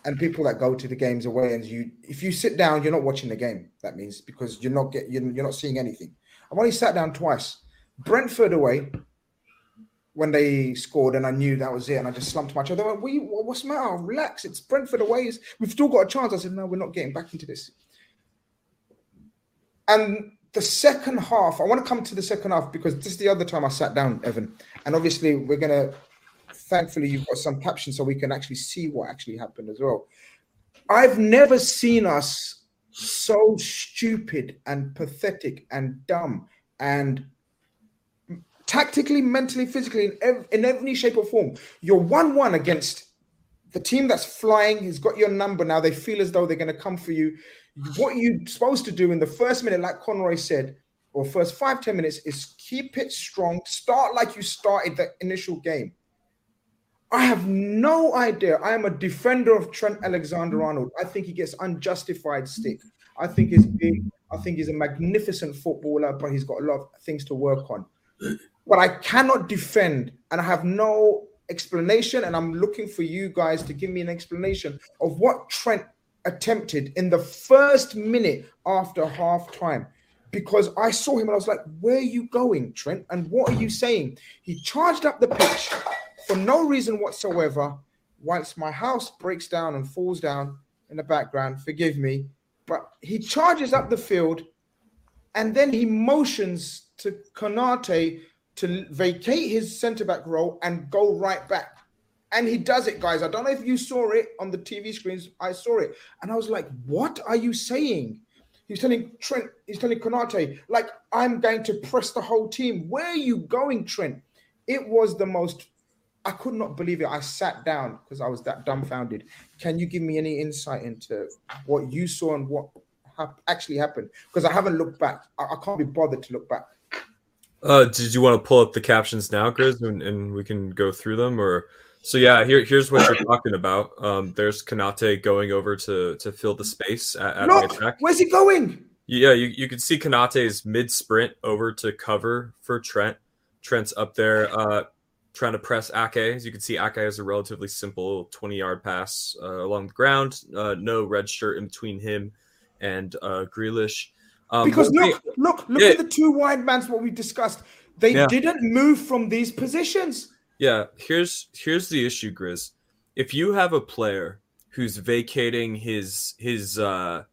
And people that go to the games away and you, if you sit down, you're not watching the game. That means because you're not get, you're, you're not seeing anything. I've only sat down twice. Brentford away when they scored, and I knew that was it, and I just slumped my chair. They went, "We, what's the matter? Relax. It's Brentford away. We've still got a chance." I said, "No, we're not getting back into this." And the second half, I want to come to the second half because this is the other time I sat down, Evan. And obviously, we're going to, thankfully, you've got some captions so we can actually see what actually happened as well. I've never seen us so stupid and pathetic and dumb and tactically, mentally, physically, in, in every shape or form. You're 1 1 against the team that's flying, He's got your number now. They feel as though they're going to come for you what you're supposed to do in the first minute, like Conroy said, or first five ten minutes, is keep it strong. Start like you started the initial game. I have no idea. I am a defender of Trent Alexander Arnold. I think he gets unjustified stick. I think he's big. I think he's a magnificent footballer, but he's got a lot of things to work on. But I cannot defend, and I have no explanation. And I'm looking for you guys to give me an explanation of what Trent attempted in the first minute after half time because I saw him and I was like, Where are you going, Trent? And what are you saying? He charged up the pitch for no reason whatsoever. Once my house breaks down and falls down in the background, forgive me, but he charges up the field and then he motions to Konate to vacate his centre back role and go right back. And he does it, guys. I don't know if you saw it on the TV screens. I saw it. And I was like, what are you saying? He's telling Trent, he's telling Konate, like, I'm going to press the whole team. Where are you going, Trent? It was the most, I could not believe it. I sat down because I was that dumbfounded. Can you give me any insight into what you saw and what actually happened? Because I haven't looked back. I, I can't be bothered to look back. Uh, did you want to pull up the captions now, Grizz, and, and we can go through them, or so yeah, here here's what you're talking about. Um, there's Konate going over to to fill the space at, at Look, right Where's he going? Yeah, you, you can see Konate's mid sprint over to cover for Trent. Trent's up there uh, trying to press Ake. As you can see, Ake has a relatively simple 20 yard pass uh, along the ground. Uh, no red shirt in between him and uh, Grealish. Um, because look, thing- look, look Yeah. at the two wide mans. What we discussed, they Yeah. didn't move from these positions. Yeah, here's here's the issue, Grizz. If you have a player who's vacating his his uh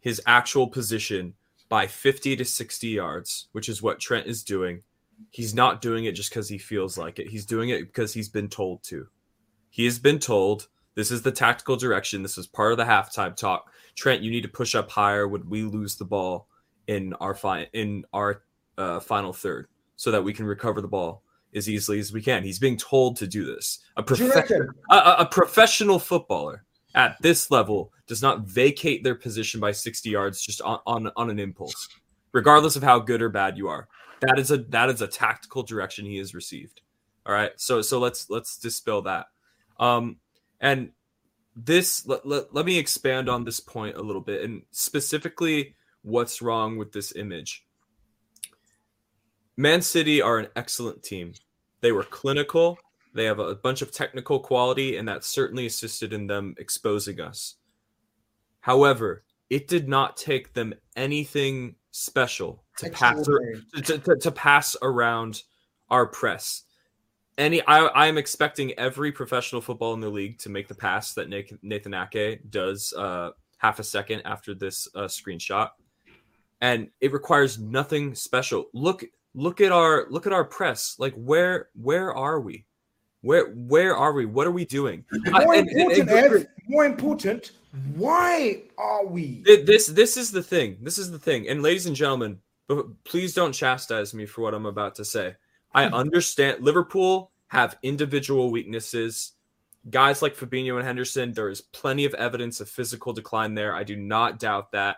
his actual position by 50 to 60 yards, which is what Trent is doing, he's not doing it just because he feels like it. He's doing it because he's been told to. He has been told this is the tactical direction. This is part of the halftime talk. Trent, you need to push up higher when we lose the ball in our fi- in our uh, final third, so that we can recover the ball as easily as we can. He's being told to do this. A, Do you profe- reckon? a, a- a professional footballer at this level does not vacate their position by 60 yards just on, on, on an impulse, regardless of how good or bad you are. That is a that is a tactical direction he has received. All right. So so let's let's dispel that. Um and this let, let, let me expand on this point a little bit and specifically what's wrong with this image. Man City are an excellent team. They were clinical. They have a bunch of technical quality, and that certainly assisted in them exposing us. However, it did not take them anything special to pass Extraordinary. to, to, to pass around our press. Any, I, am expecting every professional football in the league to make the pass that Nathan, Nathan Ake does uh, half a second after this uh, screenshot, and it requires nothing special. Look, look at our look at our press. Like where where are we? Where where are we? What are we doing? More and- and- important, and- Ev, more important. Why are we? This this is the thing. This is the thing. And ladies and gentlemen, please don't chastise me for what I'm about to say. I mm-hmm. understand Liverpool have individual weaknesses. Guys like Fabinho and Henderson, there is plenty of evidence of physical decline there. I do not doubt that.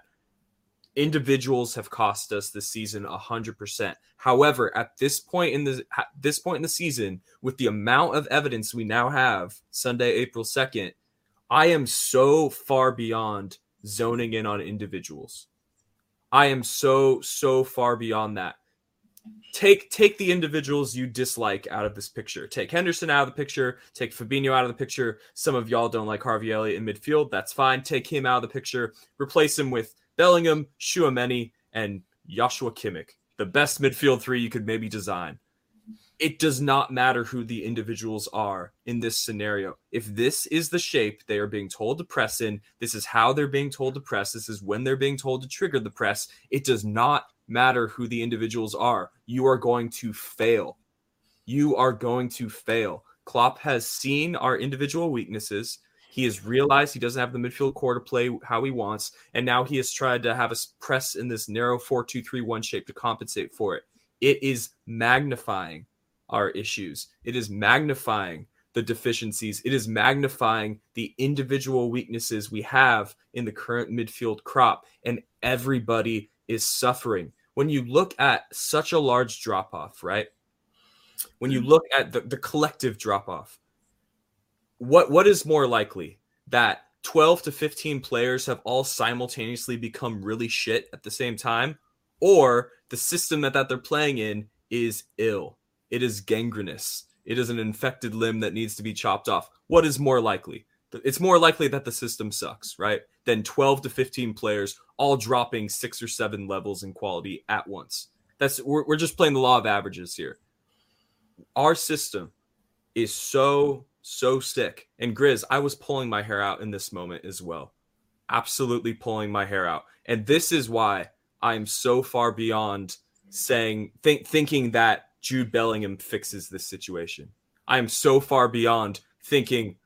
Individuals have cost us this season 100%. However, at this point in the this point in the season, with the amount of evidence we now have, Sunday, April 2nd, I am so far beyond zoning in on individuals. I am so so far beyond that. Take take the individuals you dislike out of this picture. Take Henderson out of the picture. Take Fabinho out of the picture. Some of y'all don't like Harvey Elliott in midfield. That's fine. Take him out of the picture. Replace him with Bellingham, Tchouameni, and Joshua Kimmich. The best midfield three you could maybe design it does not matter who the individuals are in this scenario. If this is the shape they are being told to press in, this is how they're being told to press, this is when they're being told to trigger the press, it does not matter who the individuals are. You are going to fail. You are going to fail. Klopp has seen our individual weaknesses. He has realized he doesn't have the midfield core to play how he wants, and now he has tried to have us press in this narrow 4 2 3 1 shape to compensate for it. It is magnifying our issues. It is magnifying the deficiencies. It is magnifying the individual weaknesses we have in the current midfield crop, and everybody is suffering. When you look at such a large drop off, right? When you mm. look at the, the collective drop off, what what is more likely? That 12 to 15 players have all simultaneously become really shit at the same time or the system that, that they're playing in is ill. It is gangrenous. It is an infected limb that needs to be chopped off. What is more likely? It's more likely that the system sucks right? Than 12 to 15 players all dropping six or seven levels in quality at once. That's we're, we're just playing the law of averages here. Our system is so so sick. And Grizz, I was pulling my hair out in this moment as well. Absolutely pulling my hair out. And this is why I'm so far beyond saying think, thinking that Jude Bellingham fixes this situation. I am so far beyond thinking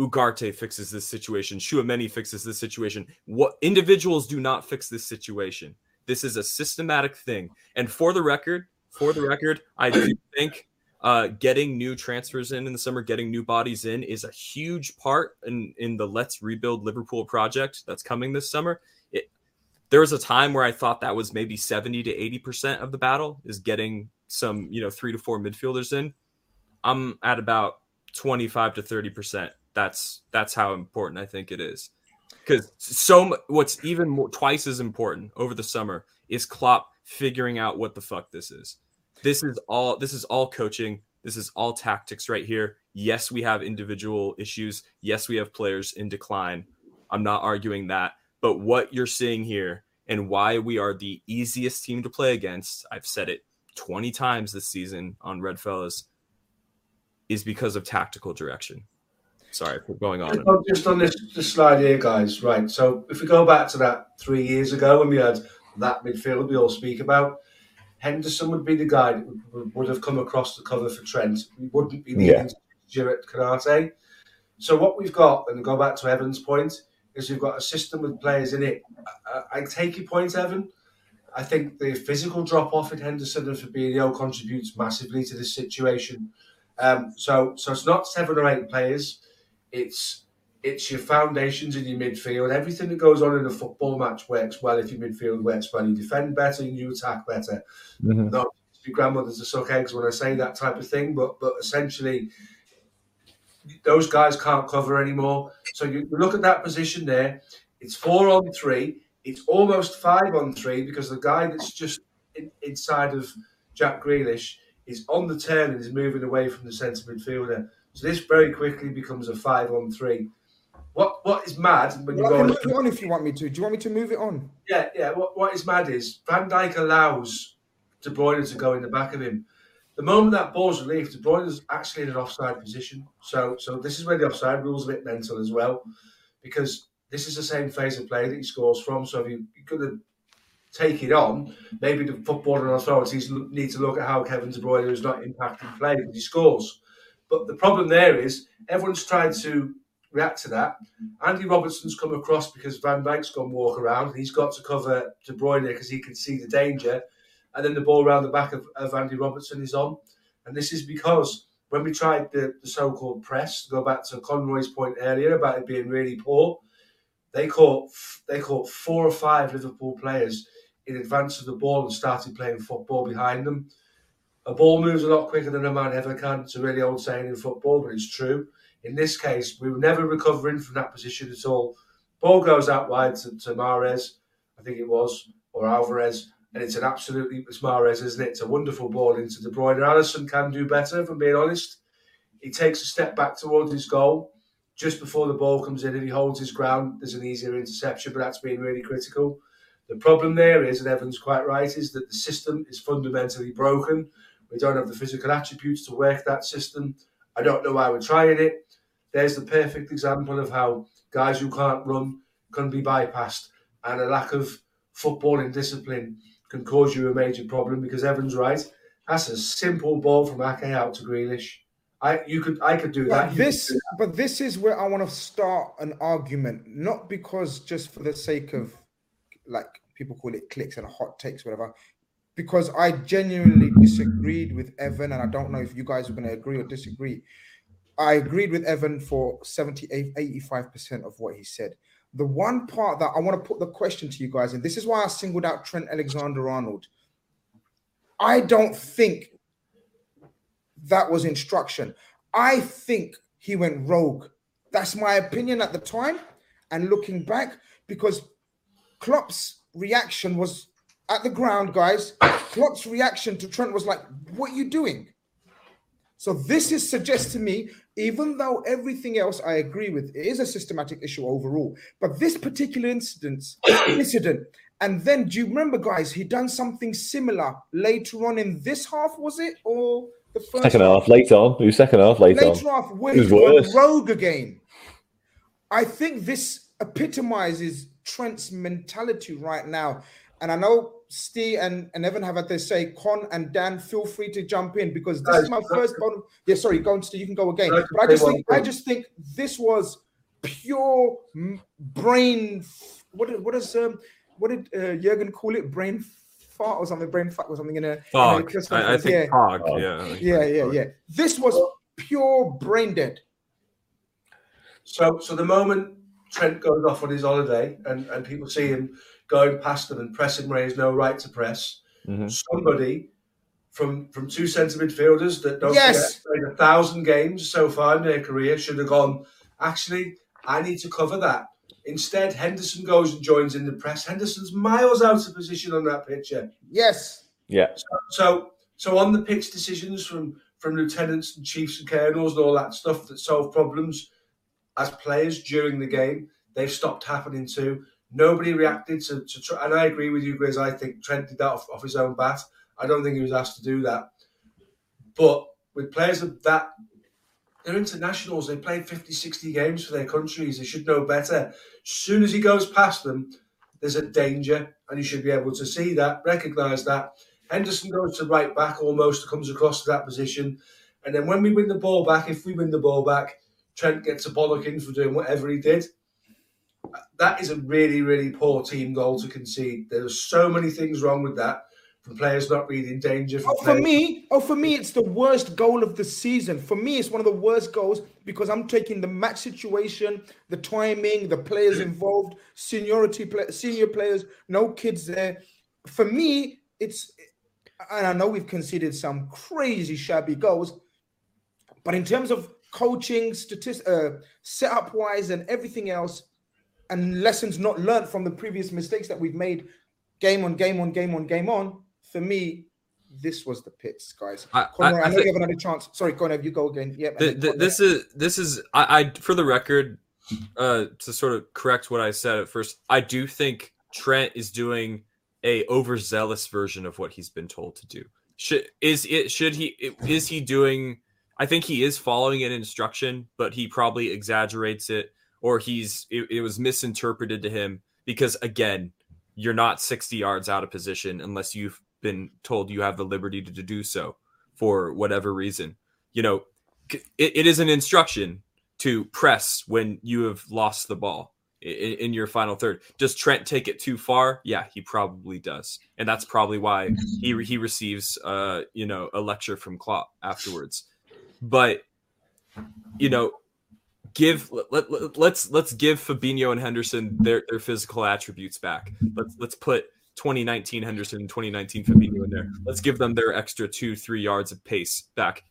Ugarte fixes this situation, Tchouameni fixes this situation. What individuals do not fix this situation. This is a systematic thing. And for the record, for the record, I do think uh, getting new transfers in in the summer, getting new bodies in is a huge part in, in the Let's Rebuild Liverpool project that's coming this summer. It, there was a time where I thought that was maybe 70 to 80% of the battle is getting some, you know, three to four midfielders in. I'm at about 25 to 30%. That's that's how important I think it is. Because so what's even more twice as important over the summer is Klopp figuring out what the fuck this is. This is all this is all coaching. This is all tactics right here. Yes, we have individual issues. Yes, we have players in decline. I'm not arguing that. But what you're seeing here and why we are the easiest team to play against, I've said it 20 times this season on Red Fellas, is because of tactical direction. Sorry for going on. Just on, just on this, this slide here, guys. Right. So if we go back to that three years ago when we had that midfield we all speak about, Henderson would be the guy that would, would have come across the cover for Trent. We wouldn't be needing Yeah. Stuart Konate. So what we've got, and go back to Evan's point, is we've got a system with players in it. I, I take your point, Evan. I think the physical drop off in Henderson and Fabinho contributes massively to this situation. Um, so, so it's not seven or eight players. It's it's your foundations in your midfield. Everything that goes on in a football match works well if your midfield works well. You defend better, and you attack better. Mhm. Not your grandmothers to suck eggs when I say that type of thing, but but essentially those guys can't cover anymore. So you you look at that position there. It's four on three. It's almost five on three because the guy that's just in, inside of Jack Grealish is on the turn and is moving away from the centre midfielder. So this very quickly becomes a five on three. What what is mad when you Well, I go move it on if you want me to. Do you want me to move it on? Yeah, yeah. What, what is mad is Van Dijk allows De Bruyne to go in the back of him. The moment that ball's relieved, De Bruyne is actually in an offside position. So, so this is where the offside rule's a bit mental as well, because this is the same phase of play that he scores from. So if you, you're going to take it on, maybe the footballing authorities need to look at how Kevin De Bruyne is not impacting play, but he scores. But the problem there is everyone's tried to react to that. Andy Robertson's come across because Van Dijk's gone walk around. He's got to cover De Bruyne because he can see the danger. And then the ball around the back of, of Andy Robertson is on. And this is because when we tried the, the so called press, go back to Conroy's point earlier about it being really poor, they caught they caught four or five Liverpool players in advance of the ball and started playing football behind them. A ball moves a lot quicker than a man ever can. It's a really old saying in football, but it's true. In this case, we were never recovering from that position at all. Ball goes out wide to, to Mahrez, I think it was, or Alvarez, and it's an absolutely it's Mahrez, isn't it? It's a wonderful ball into De Bruyne. Alisson can do better, if I'm being honest. He takes a step back towards his goal just before the ball comes in. If he holds his ground, there's an easier interception, but that's been really critical. The problem there is, and Evan's quite right, is that the system is fundamentally broken. We don't have the physical attributes to work that system. I don't know why we're trying it. There's the perfect example of how guys who can't run can be bypassed, and a lack of footballing discipline can cause you a major problem. Because Evan's right, that's a simple ball from Ake out to Grealish. I you could I could do that. But You this, do but this is where I want to start an argument, not because just for the sake of, like people call it clicks and hot takes, whatever. Because I genuinely disagreed with Evan, and I don't know if you guys are going to agree or disagree. I agreed with Evan for 78, 85% of what he said. The one part that I want to put the question to you guys, and this is why I singled out Trent Alexander Arnold. I don't think that was instruction. I think he went rogue. That's my opinion at the time. And looking back, because Klopp's reaction was at the ground, guys. Klopp's reaction to Trent was like, What are you doing? So this is suggests to me, even though everything else I agree with, it is a systematic issue overall. But this particular incident, *coughs* incident, and then do you remember, guys? He done something similar later on in this half, was it, or the first Second half, Later on. Who's second half, late later on? half It was worse. rogue again. I think this epitomizes Trent's mentality right now. And I know Steve and, and Evan have had their say. Con and Dan, feel free to jump in because this is my first bottom. Yeah, sorry, go on, Steve. You can go again. Can I But I just say one think I just think this was pure brain. What did what is um what did uh, Jurgen call it? Brain fart or something? Brain fuck or something in a, in Fog. press I, I think yeah. fog. Yeah. Yeah, yeah, yeah. This was pure brain dead. So, so the moment Trent goes off on his holiday and, and people see him going past them and pressing where he has no right to press, mm-hmm. somebody from from two centre midfielders that don't Yes. played a thousand games so far in their career should have gone. Actually, I need to cover that. Instead, Henderson goes and joins in the press. Henderson's miles out of position on that picture. Yes. Yeah. So, So on the pitch decisions from from lieutenants and chiefs and colonels and all that stuff that solve problems as players during the game, they've stopped happening too. Nobody reacted to, to and I agree with you, Grizz. I think Trent did that off, off his own bat. I don't think he was asked to do that. But with players of that, they're internationals. They play 50, 60 games for their countries. They should know better. As soon as he goes past them, there's a danger, and you should be able to see that, recognise that. Henderson goes to right back almost, comes across to that position. And then when we win the ball back, if we win the ball back, Trent gets a bollocking for doing whatever he did. That is a really, really poor team goal to concede. There's so many things wrong with that from players not reading danger. Oh, for me, oh, for me, it's the worst goal of the season. For me, it's one of the worst goals because I'm taking the match situation, the timing, the players involved, seniority, play, senior players, no kids there. For me, it's, and I know we've conceded some crazy shabby goals, but in terms of coaching, statist, uh, setup wise, and everything else, and lessons not learned from the previous mistakes that we've made, game on game on game on game on for me, this was the pits, guys. I, Conroy, I, I, I know you have another chance. Sorry, ahead. You go again. Yeah. The, the, this is this is I, I for the record, uh, to sort of correct what I said at first. I do think Trent is doing a overzealous version of what he's been told to do. Should is it should he is he doing? I think he is following an instruction, but he probably exaggerates it, or he's it, it was misinterpreted to him because again, you're not 60 yards out of position unless you've been told you have the liberty to, to do so for whatever reason. You know, it, it is an instruction to press when you have lost the ball in, in, your final third. Does Trent take it too far? Yeah, he probably does, and that's probably why he he receives uh you know a lecture from Klopp afterwards. But you know, give let, let, let's let's give Fabinho and Henderson their their physical attributes back. Let's let's put 2019 Henderson and 2019 Fabinho in there. Let's give them their extra two, three yards of pace back.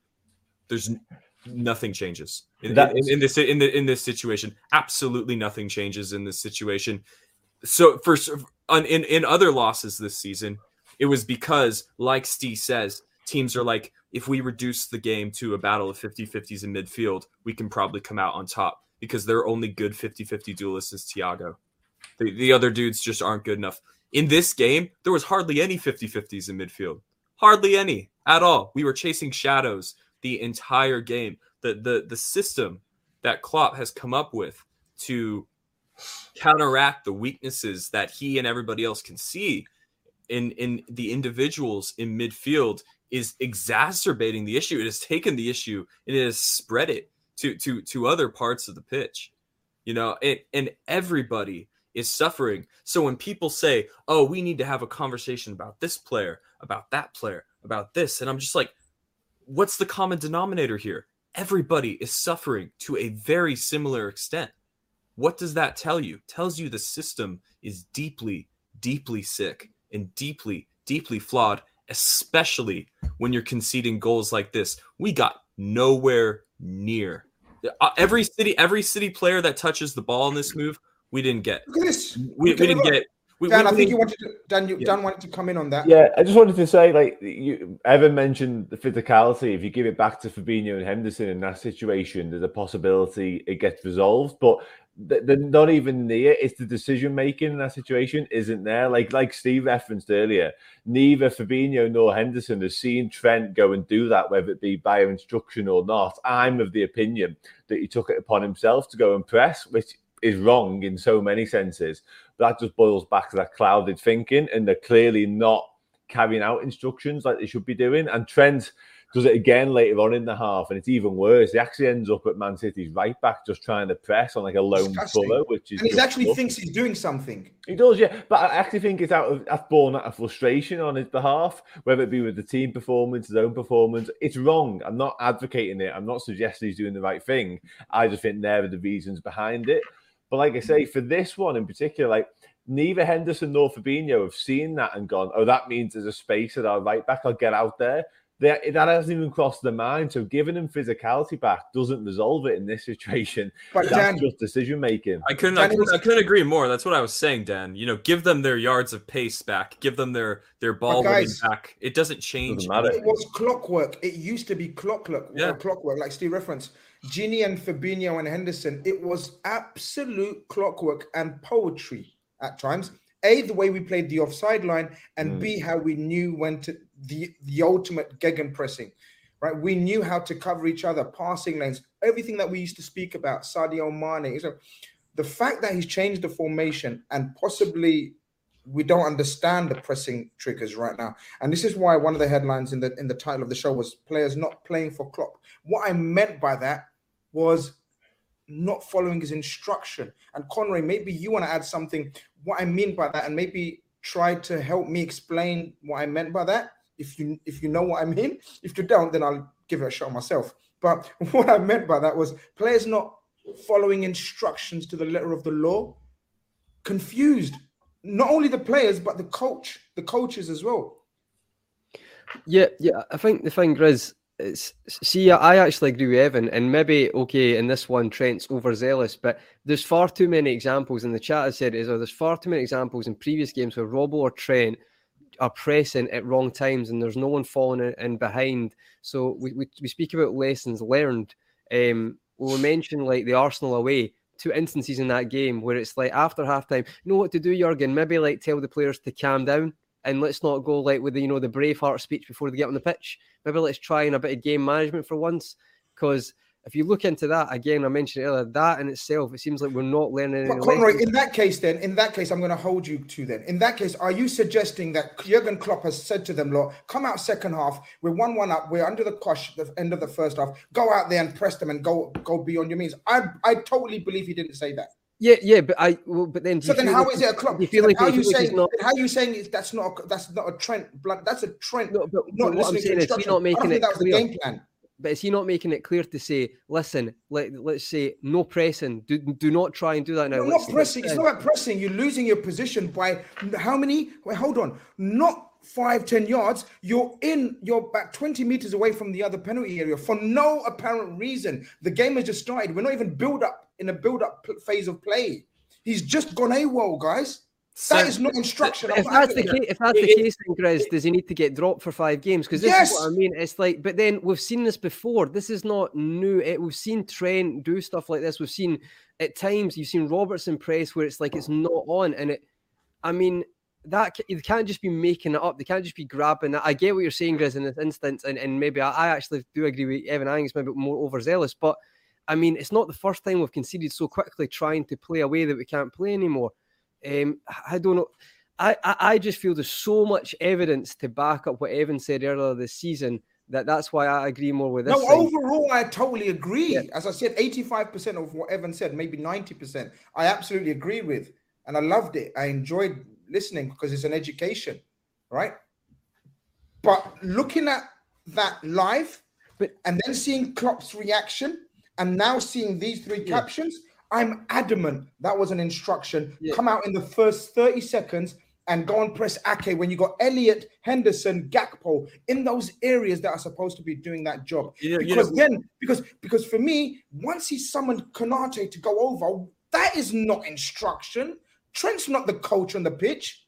There's nothing changes in, in, in, this in the in this situation. Absolutely nothing changes in this situation. So for on, in in other losses this season, it was because, like Steve says, teams are like, if we reduce the game to a battle of 50-50s in midfield, we can probably come out on top because their only good 50-50 duelist is Thiago. The, the other dudes just aren't good enough. In this game, there was hardly any 50 50s in midfield. Hardly any at all. We were chasing shadows the entire game. The, the, the system that Klopp has come up with to counteract the weaknesses that he and everybody else can see in, in the individuals in midfield is exacerbating the issue. It has taken the issue and it has spread it to to to other parts of the pitch. You know, and, and everybody is suffering. So when people say, "Oh, we need to have a conversation about this player, about that player, about this," and I'm just like, "What's the common denominator here? Everybody is suffering to a very similar extent." What does that tell you? tells you the system is deeply, deeply sick and deeply, deeply flawed, especially when you're conceding goals like this. We got nowhere near uh, every city every city player that touches the ball in this move we didn't get. Look at this. We, we didn't get. We, Dan, we, I think you wanted to, Dan, you, yeah. Dan wanted to come in on that. Yeah, I just wanted to say, like, you, Evan mentioned the physicality. If you give it back to Fabinho and Henderson in that situation, there's a possibility it gets resolved. But they're not even near. It's the decision making in that situation isn't there. Like like Steve referenced earlier, neither Fabinho nor Henderson has seen Trent go and do that, whether it be by instruction or not. I'm of the opinion that he took it upon himself to go and press, which is wrong in so many senses. That just boils back to that clouded thinking, and they're clearly not carrying out instructions like they should be doing. And Trent does it again later on in the half, and it's even worse. He actually ends up at Man City's right back, just trying to press on like a lone puller, which is. And he actually thinks he's doing something. He does, yeah. But I actually think it's out of that's born out of frustration on his behalf, whether it be with the team performance, his own performance. It's wrong. I'm not advocating it. I'm not suggesting he's doing the right thing. I just think there are the reasons behind it. But like I say, for this one in particular, like neither Henderson nor Fabinho have seen that and gone, oh, that means there's a space at our right back. I'll get out there. That that hasn't even crossed their mind. So giving him physicality back doesn't resolve it in this situation. *laughs* But That's Dan- just decision making. I couldn't, I couldn't I couldn't agree more. That's what I was saying, Dan. You know, give them their yards of pace back, give them their their ball guys- back. It doesn't change. Doesn't matter. It was clockwork. It used to be clockwork. Yeah. clockwork, like Steve referenced. Gini and Fabinho and Henderson. It was absolute clockwork and poetry at times. A, the way we played the offside line, and mm. B, how we knew when to the the ultimate gegenpressing. Right, we knew how to cover each other, passing lanes, everything that we used to speak about. Sadio Mane. So the fact that he's changed the formation and possibly we don't understand the pressing triggers right now. And this is why one of the headlines in the in the title of the show was players not playing for Klopp. What I meant by that was not following his instruction. And Conroy, maybe you want to add something. What I mean by that, and maybe try to help me explain what I meant by that. If you if you know what I mean, if you don't, then I'll give it a shot myself. But *laughs* what I meant by that was players not following instructions to the letter of the law, confused. Not only the players, but the coach, the coaches as well. Yeah, yeah. I think the thing is, it's see, I actually agree with Evan, and maybe okay in this one, Trent's overzealous, but there's far too many examples in the chat. I said is there's far too many examples in previous games where Robbo or Trent are pressing at wrong times, and there's no one falling in, in behind. So we, we we speak about lessons learned. Um, we mentioned like the Arsenal away. Two instances in that game where it's like after halftime, you know what to do, Jurgen? Maybe like tell the players to calm down and let's not go like with the you know the Braveheart speech before they get on the pitch. Maybe let's try in a bit of game management for once, because if you look into that again, I mentioned earlier that in itself, it seems like we're not learning. But Conroy, in that case, then, in that case, I'm going to hold you to then. In that case, are you suggesting that Jurgen Klopp has said to them, "Look, come out second half. We're one-one up. We're under the cosh at the end of the first half. Go out there and press them and go go beyond your means." I I totally believe he didn't say that. Yeah, yeah, but I well, but then So then, how like is it a do you feel like how he- you feel like he's saying? not? How you saying is that's not a, that's not a Trent blunt? That's a Trent. No, but, not but what I'm saying is he's not making it that was clear. the game plan. But is he not making it clear to say, listen, let, let's say no pressing, do, do not try and do that now. No, not pressing. It's not about pressing. You're losing your position by how many? Wait, hold on. Not five, ten yards. You're in. You're about twenty meters away from the other penalty area for no apparent reason. The game has just started. We're not even build up in a build up phase of play. He's just gone AWOL, guys. That is not instruction. If that's the case, if that's the case, then Grizz, does he need to get dropped for five games? Because this is what I mean. It's like, but then we've seen this before. This is not new. It, we've seen Trent do stuff like this. We've seen at times you've seen Robertson press where it's like it's not on, and it. I mean, that ca- you can't just be making it up. They can't just be grabbing it. I get what you're saying, Grizz, in this instance, and, and maybe I, I actually do agree with Evan. I think it's maybe more overzealous, but I mean, it's not the first time we've conceded so quickly trying to play a way that we can't play anymore. Um, I don't know. I, I, I just feel there's so much evidence to back up what Evan said earlier this season that that's why I agree more with this. No, thing. overall, I totally agree. As I said, 85% of what Evan said, maybe 90%, I absolutely agree with. And I loved it. I enjoyed listening because it's an education, right? But looking at that live but, and then seeing Klopp's reaction and now seeing these three captions, I'm adamant that was an instruction. Come out in the first 30 seconds and go and press Ake when you got Elliott, Henderson, Gakpo in those areas that are supposed to be doing that job. You because know- then, because because for me, once he summoned Konate to go over, that is not instruction. Trent's not the coach on the pitch.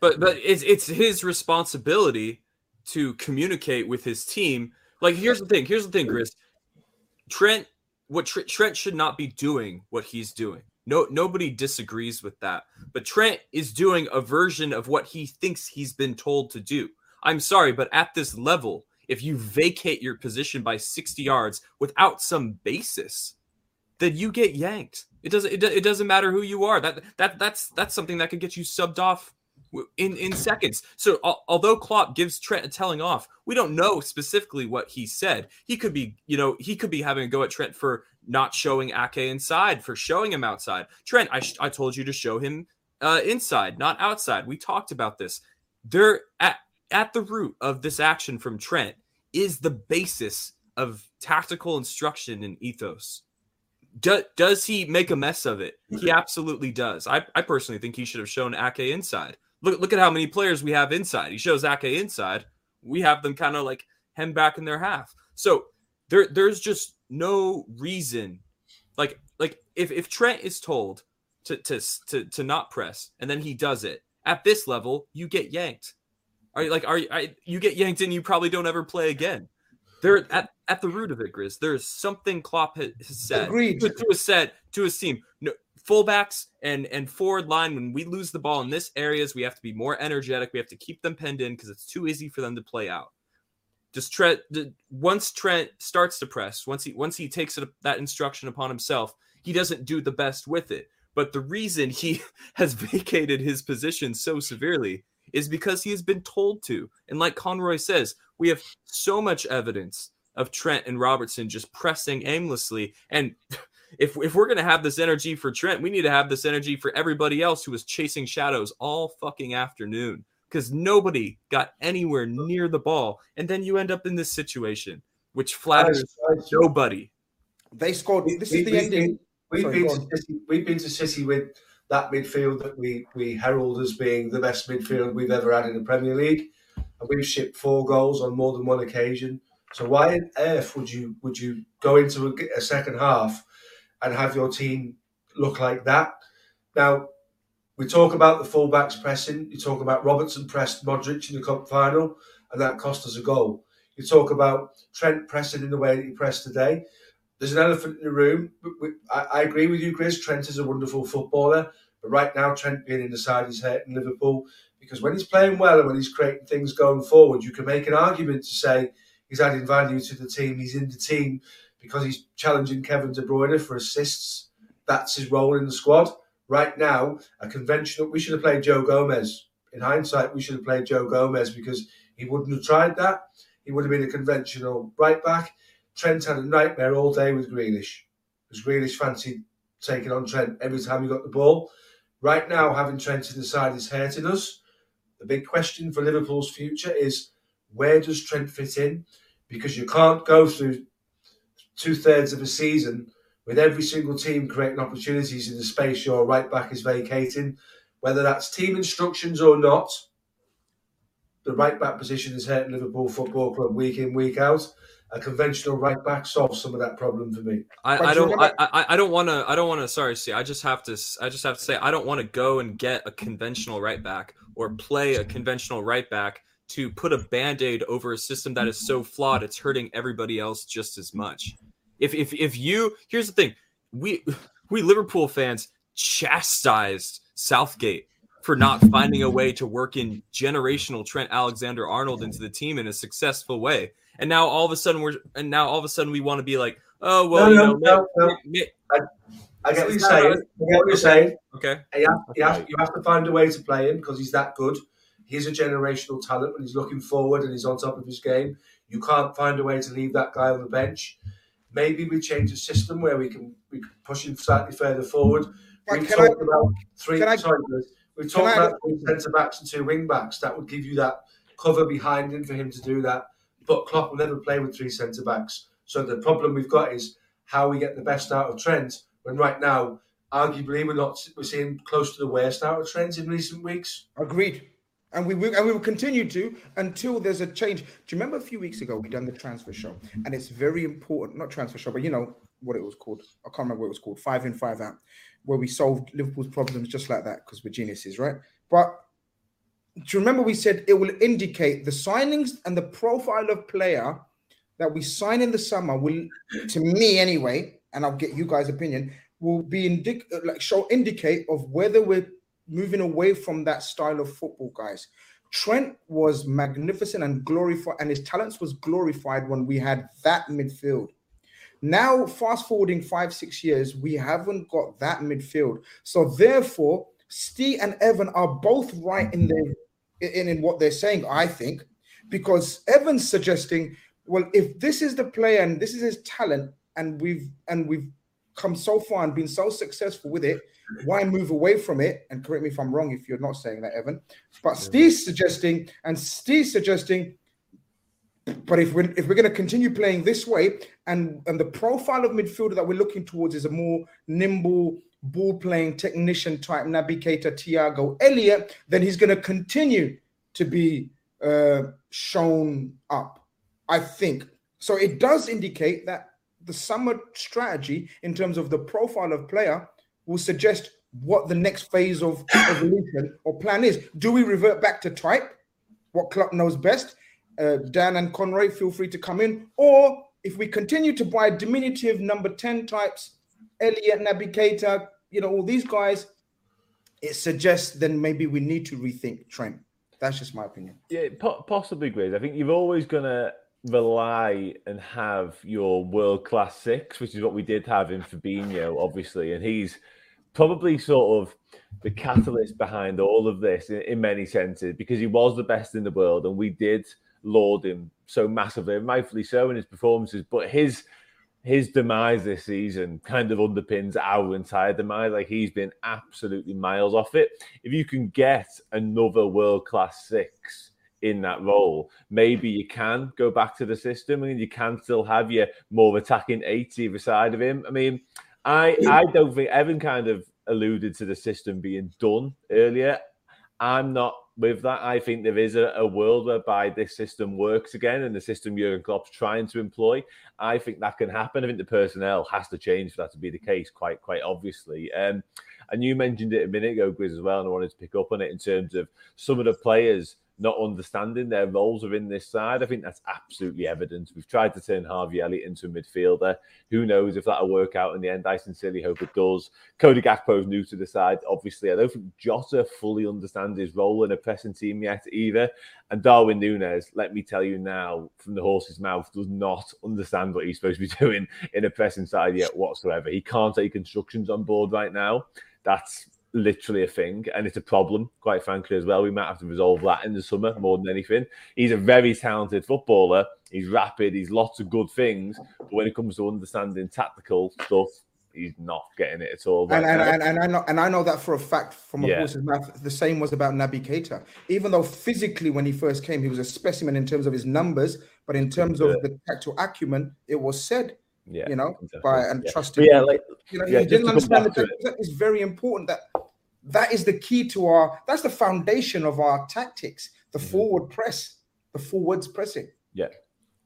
but but it's it's his responsibility to communicate with his team. Like here's the thing. Here's the thing, Chris. Trent, what Tr- Trent should not be doing what he's doing. No, nobody disagrees with that. But Trent is doing a version of what he thinks he's been told to do. I'm sorry, but at this level, if you vacate your position by 60 yards without some basis, then you get yanked. It doesn't. It, it doesn't matter who you are. That that that's that's something that could get you subbed off in in seconds. So al- although Klopp gives Trent a telling off, we don't know specifically what he said. He could be, you know, he could be having a go at Trent for not showing Ake inside, for showing him outside. Trent, I sh- I told you to show him uh, inside, not outside. We talked about this. They're at at the root of this action from Trent is the basis of tactical instruction and ethos. Do, does he make a mess of it? He absolutely does. I, I personally think he should have shown Ake inside. Look look at how many players we have inside. He shows Ake inside. We have them kind of like hem back in their half. So there there's just no reason like like if if Trent is told to to to to not press and then he does it at this level, you get yanked. Are you like are you I, you get yanked and you probably don't ever play again. They're at, at the root of it, Grizz. There's something Klopp has said Agreed. to, to a set to his team. No, fullbacks and and forward line when we lose the ball in this areas, we have to be more energetic. We have to keep them penned in because it's too easy for them to play out. Just Trent once Trent starts to press, once he once he takes it, that instruction upon himself, he doesn't do the best with it. But the reason he *laughs* has vacated his position so severely is because he has been told to. And like Conroy says, we have so much evidence of Trent and Robertson just pressing aimlessly. And *laughs* if, if we're going to have this energy for Trent, we need to have this energy for everybody else who was chasing shadows all fucking afternoon because nobody got anywhere near the ball. And then you end up in this situation, which flatters nobody. They scored. This is the ending. We've Sorry, been to. City, we've been to City with that midfield that we we herald as being the best midfield we've ever had in the Premier League, and we've shipped four goals on more than one occasion. So why on earth would you would you go into a, a second half and have your team look like that? Now we talk about the fullbacks pressing. You talk about Robertson pressed Modric in the cup final, and that cost us a goal. You talk about Trent pressing in the way that he pressed today. There's an elephant in the room. I agree with you, Chris. Trent is a wonderful footballer, but right now Trent being in the side is hurting Liverpool because when he's playing well and when he's creating things going forward, you can make an argument to say he's adding value to the team. He's in the team because he's challenging Kevin De Bruyne for assists. That's his role in the squad. Right now, a conventional. We should have played Joe Gomez. In hindsight, we should have played Joe Gomez because he wouldn't have tried that. He would have been a conventional right back. Trent had a nightmare all day with Grealish because Grealish fancied taking on Trent every time he got the ball. Right now, having Trent in the side is hurting us. The big question for Liverpool's future is where does Trent fit in? Because you can't go through two thirds of a season with every single team creating opportunities in the space your right back is vacating, whether that's team instructions or not. The right back position is hurting Liverpool Football Club week in, week out. A conventional right back solves some of that problem for me. I, I don't. I, I, I don't want to. I don't want to. Sorry, see. I just have to. s- I just have to say. I don't want to go and get a conventional right back or play a conventional right back to put a band aid over a system that is so mm-hmm. flawed it's hurting everybody else just as much. If if if you here's the thing, we *sighs* we Liverpool fans chastised Southgate for not finding a way to work in generational Trent Alexander Arnold into the team in a successful way. And now all of a sudden we're and now all of a sudden we want to be like, oh well, No, you no, know, no, may- no. may- I get what you're saying. I get what you're saying. okay. You have, you, have, you have to find a way to play him because he's that good. He's a generational talent and he's looking forward and he's on top of his game. You can't find a way to leave that guy on the bench. Maybe we change the system where we can we can push him slightly further forward. Right, We've can I- talked about three. can I- we've can talked I- about three centre backs and two wing backs. That would give you that cover behind him for him to do that. But Klopp will never play with three centre backs. So the problem we've got is how we get the best out of Trent. When right now, arguably, we're not we're seeing close to the worst out of Trent in recent weeks. Agreed. And we will, and we will continue to until there's a change. Do you remember a few weeks ago we done the transfer show? And it's very important, not transfer show, but you know what it was called. I can't remember what it was called. Five in, five out, where we solved Liverpool's problems just like that because we're geniuses, right? But do you remember we said it will indicate the signings and the profile of player that we sign in the summer will, to me anyway, and I'll get you guys' opinion, will be indic- like show indicate of whether we're moving away from that style of football, guys. Trent was magnificent and glorified, and his talents was glorified when we had that midfield. Now, fast forwarding five, six years, we haven't got that midfield. So therefore, Steve and Evan are both right in their in, in what they're saying, I think, because Evan's suggesting, well, if this is the player and this is his talent, and we've and we've come so far and been so successful with it, why move away from it? And correct me if I'm wrong if you're not saying that, Evan. But Steve's suggesting, and Steve's suggesting, but if we're if we're going to continue playing this way, and and the profile of midfielder that we're looking towards is a more nimble ball playing technician type navigator Thiago Elliott, then he's going to continue to be uh, shown up. I think so. It does indicate that the summer strategy, in terms of the profile of player, will suggest what the next phase of *coughs* evolution or plan is. Do we revert back to type? What Klopp knows best? Uh, Dan and Conroy, feel free to come in. Or if we continue to buy diminutive number 10 types, Elliott, Naby Keita, you know, all these guys, it suggests then maybe we need to rethink Trent. That's just my opinion. Yeah, po- possibly, Grizz. I think you're always going to rely and have your world class six, which is what we did have in Fabinho, obviously. And he's probably sort of the catalyst behind all of this in, in, many senses because he was the best in the world and we did laud him so massively, and rightfully so in his performances. But his his demise this season kind of underpins our entire demise. Like he's been absolutely miles off it. If you can get another world class six in that role, maybe you can go back to the system and you can still have your more attacking eight either side of him. I mean, I I don't think Evan kind of alluded to the system being done earlier. I'm not with that. I think there is a, a, world whereby this system works again, and the system Jurgen Klopp's trying to employ. I think that can happen. I think the personnel has to change for that to be the case. Quite quite obviously. Um, and you mentioned it a minute ago, Grizz, as well, and I wanted to pick up on it in terms of some of the players not understanding their roles within this side. I think that's absolutely evident. We've tried to turn Harvey Elliott into a midfielder. Who knows if that'll work out in the end? I sincerely hope it does. Cody Gakpo is new to the side. Obviously, I don't think Jota fully understands his role in a pressing team yet either. And Darwin Nunez, let me tell you now, from the horse's mouth, does not understand what he's supposed to be *laughs* doing in a pressing side yet whatsoever. He can't take instructions on board right now. That's literally a thing and it's a problem, quite frankly, as well. We might have to resolve that in the summer more than anything. He's a very talented footballer. He's rapid. He's lots of good things. But when it comes to understanding tactical stuff, he's not getting it at all. Right and, and, uh, and, and, I know and I know that for a fact from a yeah. horse's mouth. The same was about Naby Keita. Even though physically when he first came, he was a specimen in terms of his numbers, but in terms yeah. of the tactical acumen, it was said. Yeah, you know, exactly. by and yeah. trusting. Yeah, like you know, yeah, he didn't understand the that is very important. That that is the key to our that's the foundation of our tactics the mm-hmm. forward press the forwards pressing yeah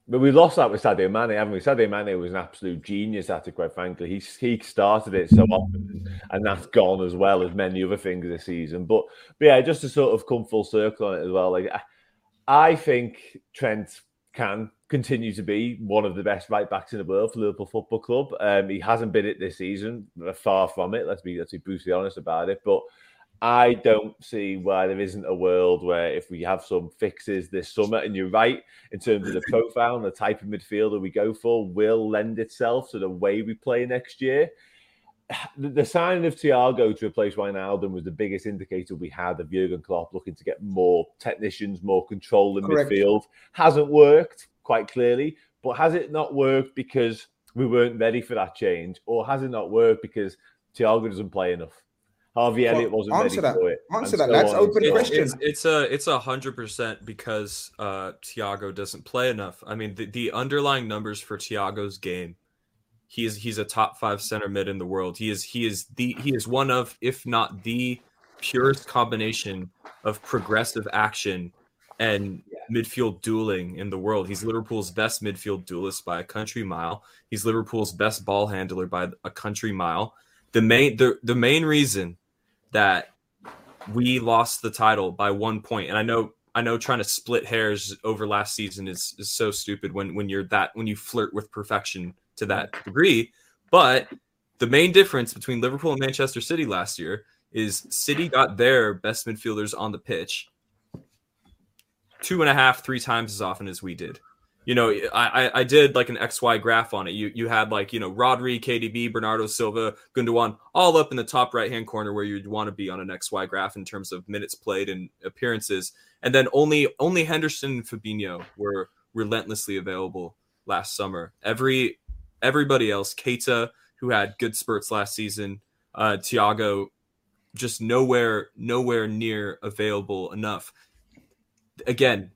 but we lost that with Sadio Mane, haven't we? Sadio Mane was an absolute genius at it, quite frankly. He, he started it so often, and that's gone as well as many other things this season. But, but yeah, just to sort of come full circle on it as well, like I, I think Trent can continue to be one of the best right backs in the world for Liverpool Football Club. Um, he hasn't been it this season, far from it. Let's be let's be brutally honest about it. But I don't see why there isn't a world where if we have some fixes this summer, and you're right in terms of the *laughs* profile and the type of midfielder we go for, will lend itself to the way we play next year. The, signing of Thiago to replace Wijnaldum was the biggest indicator we had of Jurgen Klopp looking to get more technicians, more control in Correct. midfield. Hasn't worked quite clearly. But has it not worked because we weren't ready for that change, or has it not worked because Thiago doesn't play enough? Harvey well, Elliott wasn't ready that. for it. Answer that. So That's on. open it, question. It's, it's, a it's a hundred percent because uh, Thiago doesn't play enough. I mean, the, the underlying numbers for Thiago's game, he is he's a top five center mid in the world. He is he is the he is one of, if not the purest combination of progressive action and midfield dueling in the world. He's Liverpool's best midfield duelist by a country mile. He's Liverpool's best ball handler by a country mile. The main the, the main reason that we lost the title by one point, and I know I know trying to split hairs over last season is, is so stupid when when you're that when you flirt with perfection to that degree. But the main difference between Liverpool and Manchester City last year is City got their best midfielders on the pitch two and a half, three times as often as we did. You know, I, I did like an XY graph on it. You you had like, you know, Rodri, KDB, Bernardo Silva, Gundogan, all up in the top right hand corner where you'd want to be on an XY graph in terms of minutes played and appearances. And then only only Henderson and Fabinho were relentlessly available last summer. Every everybody else, Keita, who had good spurts last season, uh, Thiago, just nowhere nowhere near available enough again,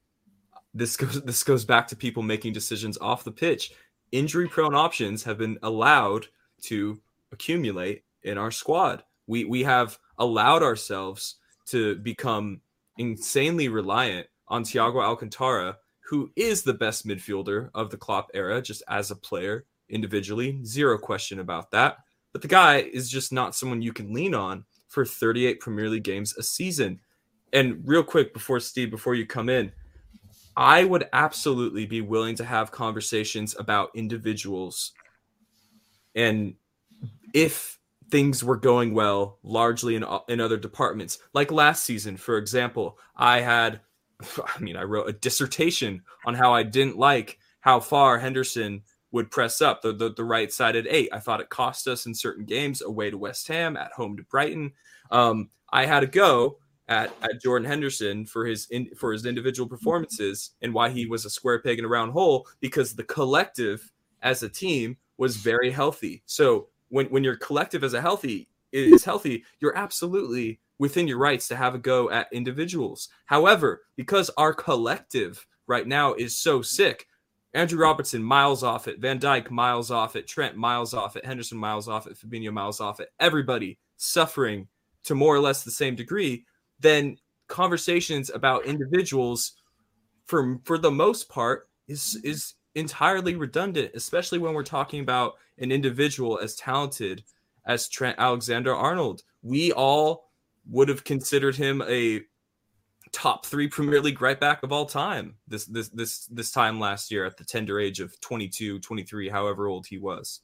this goes this goes back to people making decisions off the pitch. Injury prone options have been allowed to accumulate in our squad. We we have allowed ourselves to become insanely reliant on Thiago Alcantara, who is the best midfielder of the Klopp era, just as a player individually. Zero question about that. But the guy is just not someone you can lean on for 38 Premier League games a season. And real quick before Steve, before you come in, I would absolutely be willing to have conversations about individuals. And if things were going well, largely in, in other departments, like last season, for example, I had, *laughs* I mean, I wrote a dissertation on how I didn't like how far Henderson would press up the, the, the right sided eight. I thought it cost us in certain games away to West Ham, at home to Brighton. Um, I had a go at, at Jordan Henderson for his in, for his individual mm-hmm. performances and why he was a square peg in a round hole because the collective as a team was very healthy. So when when your collective as a healthy is healthy, you're absolutely within your rights to have a go at individuals. However, because our collective right now is so sick, Andrew Robertson miles off it, Van Dijk miles off it, Trent miles off it, Henderson miles off it, Fabinho miles off it. Everybody suffering to more or less the same degree then conversations about individuals for for the most part is is entirely redundant especially when we're talking about an individual as talented as Trent Alexander-Arnold we all would have considered him a top 3 Premier League right back of all time this this this this time last year at the tender age of 22 23 however old he was.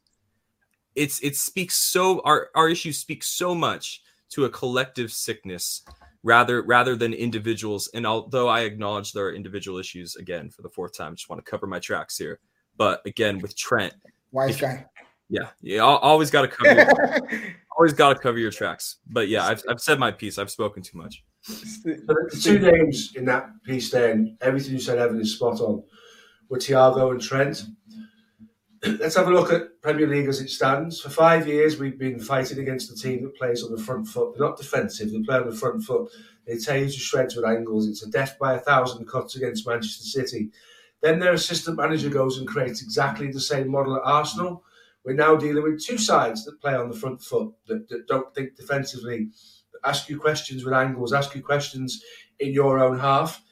It's it speaks so our our issue speaks so much to a collective sickness rather rather than individuals. And although I acknowledge there are individual issues again for the fourth time, just want to cover my tracks here. But again, with Trent, wise guy. Yeah, yeah, always got to cover. Your, *laughs* always got to cover your tracks. But yeah, I've, I've said my piece. I've spoken too much. the two names in that piece, then everything you said, Evan, is spot on. With Thiago and Trent, let's have a look at Premier League as it stands. For five years, we've been fighting against a team that plays on the front foot. They're not defensive, they play on the front foot. They tear you to shreds with angles. It's a death by a thousand cuts against Manchester City. Then their assistant manager goes and creates exactly the same model at Arsenal. We're now dealing with two sides that play on the front foot, that, that don't think defensively, ask you questions with angles, ask you questions in your own half.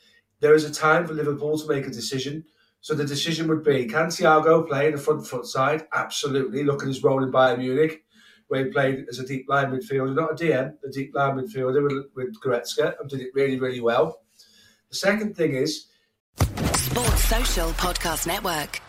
There is a time for Liverpool to make a decision so the decision would be: Can Thiago play in the front foot side? Absolutely. Look at his role in Bayern Munich, where he played as a deep line midfielder, not a DM, a deep line midfielder with, with Goretzka, and did it really, really well. The second thing is Sports Social Podcast Network.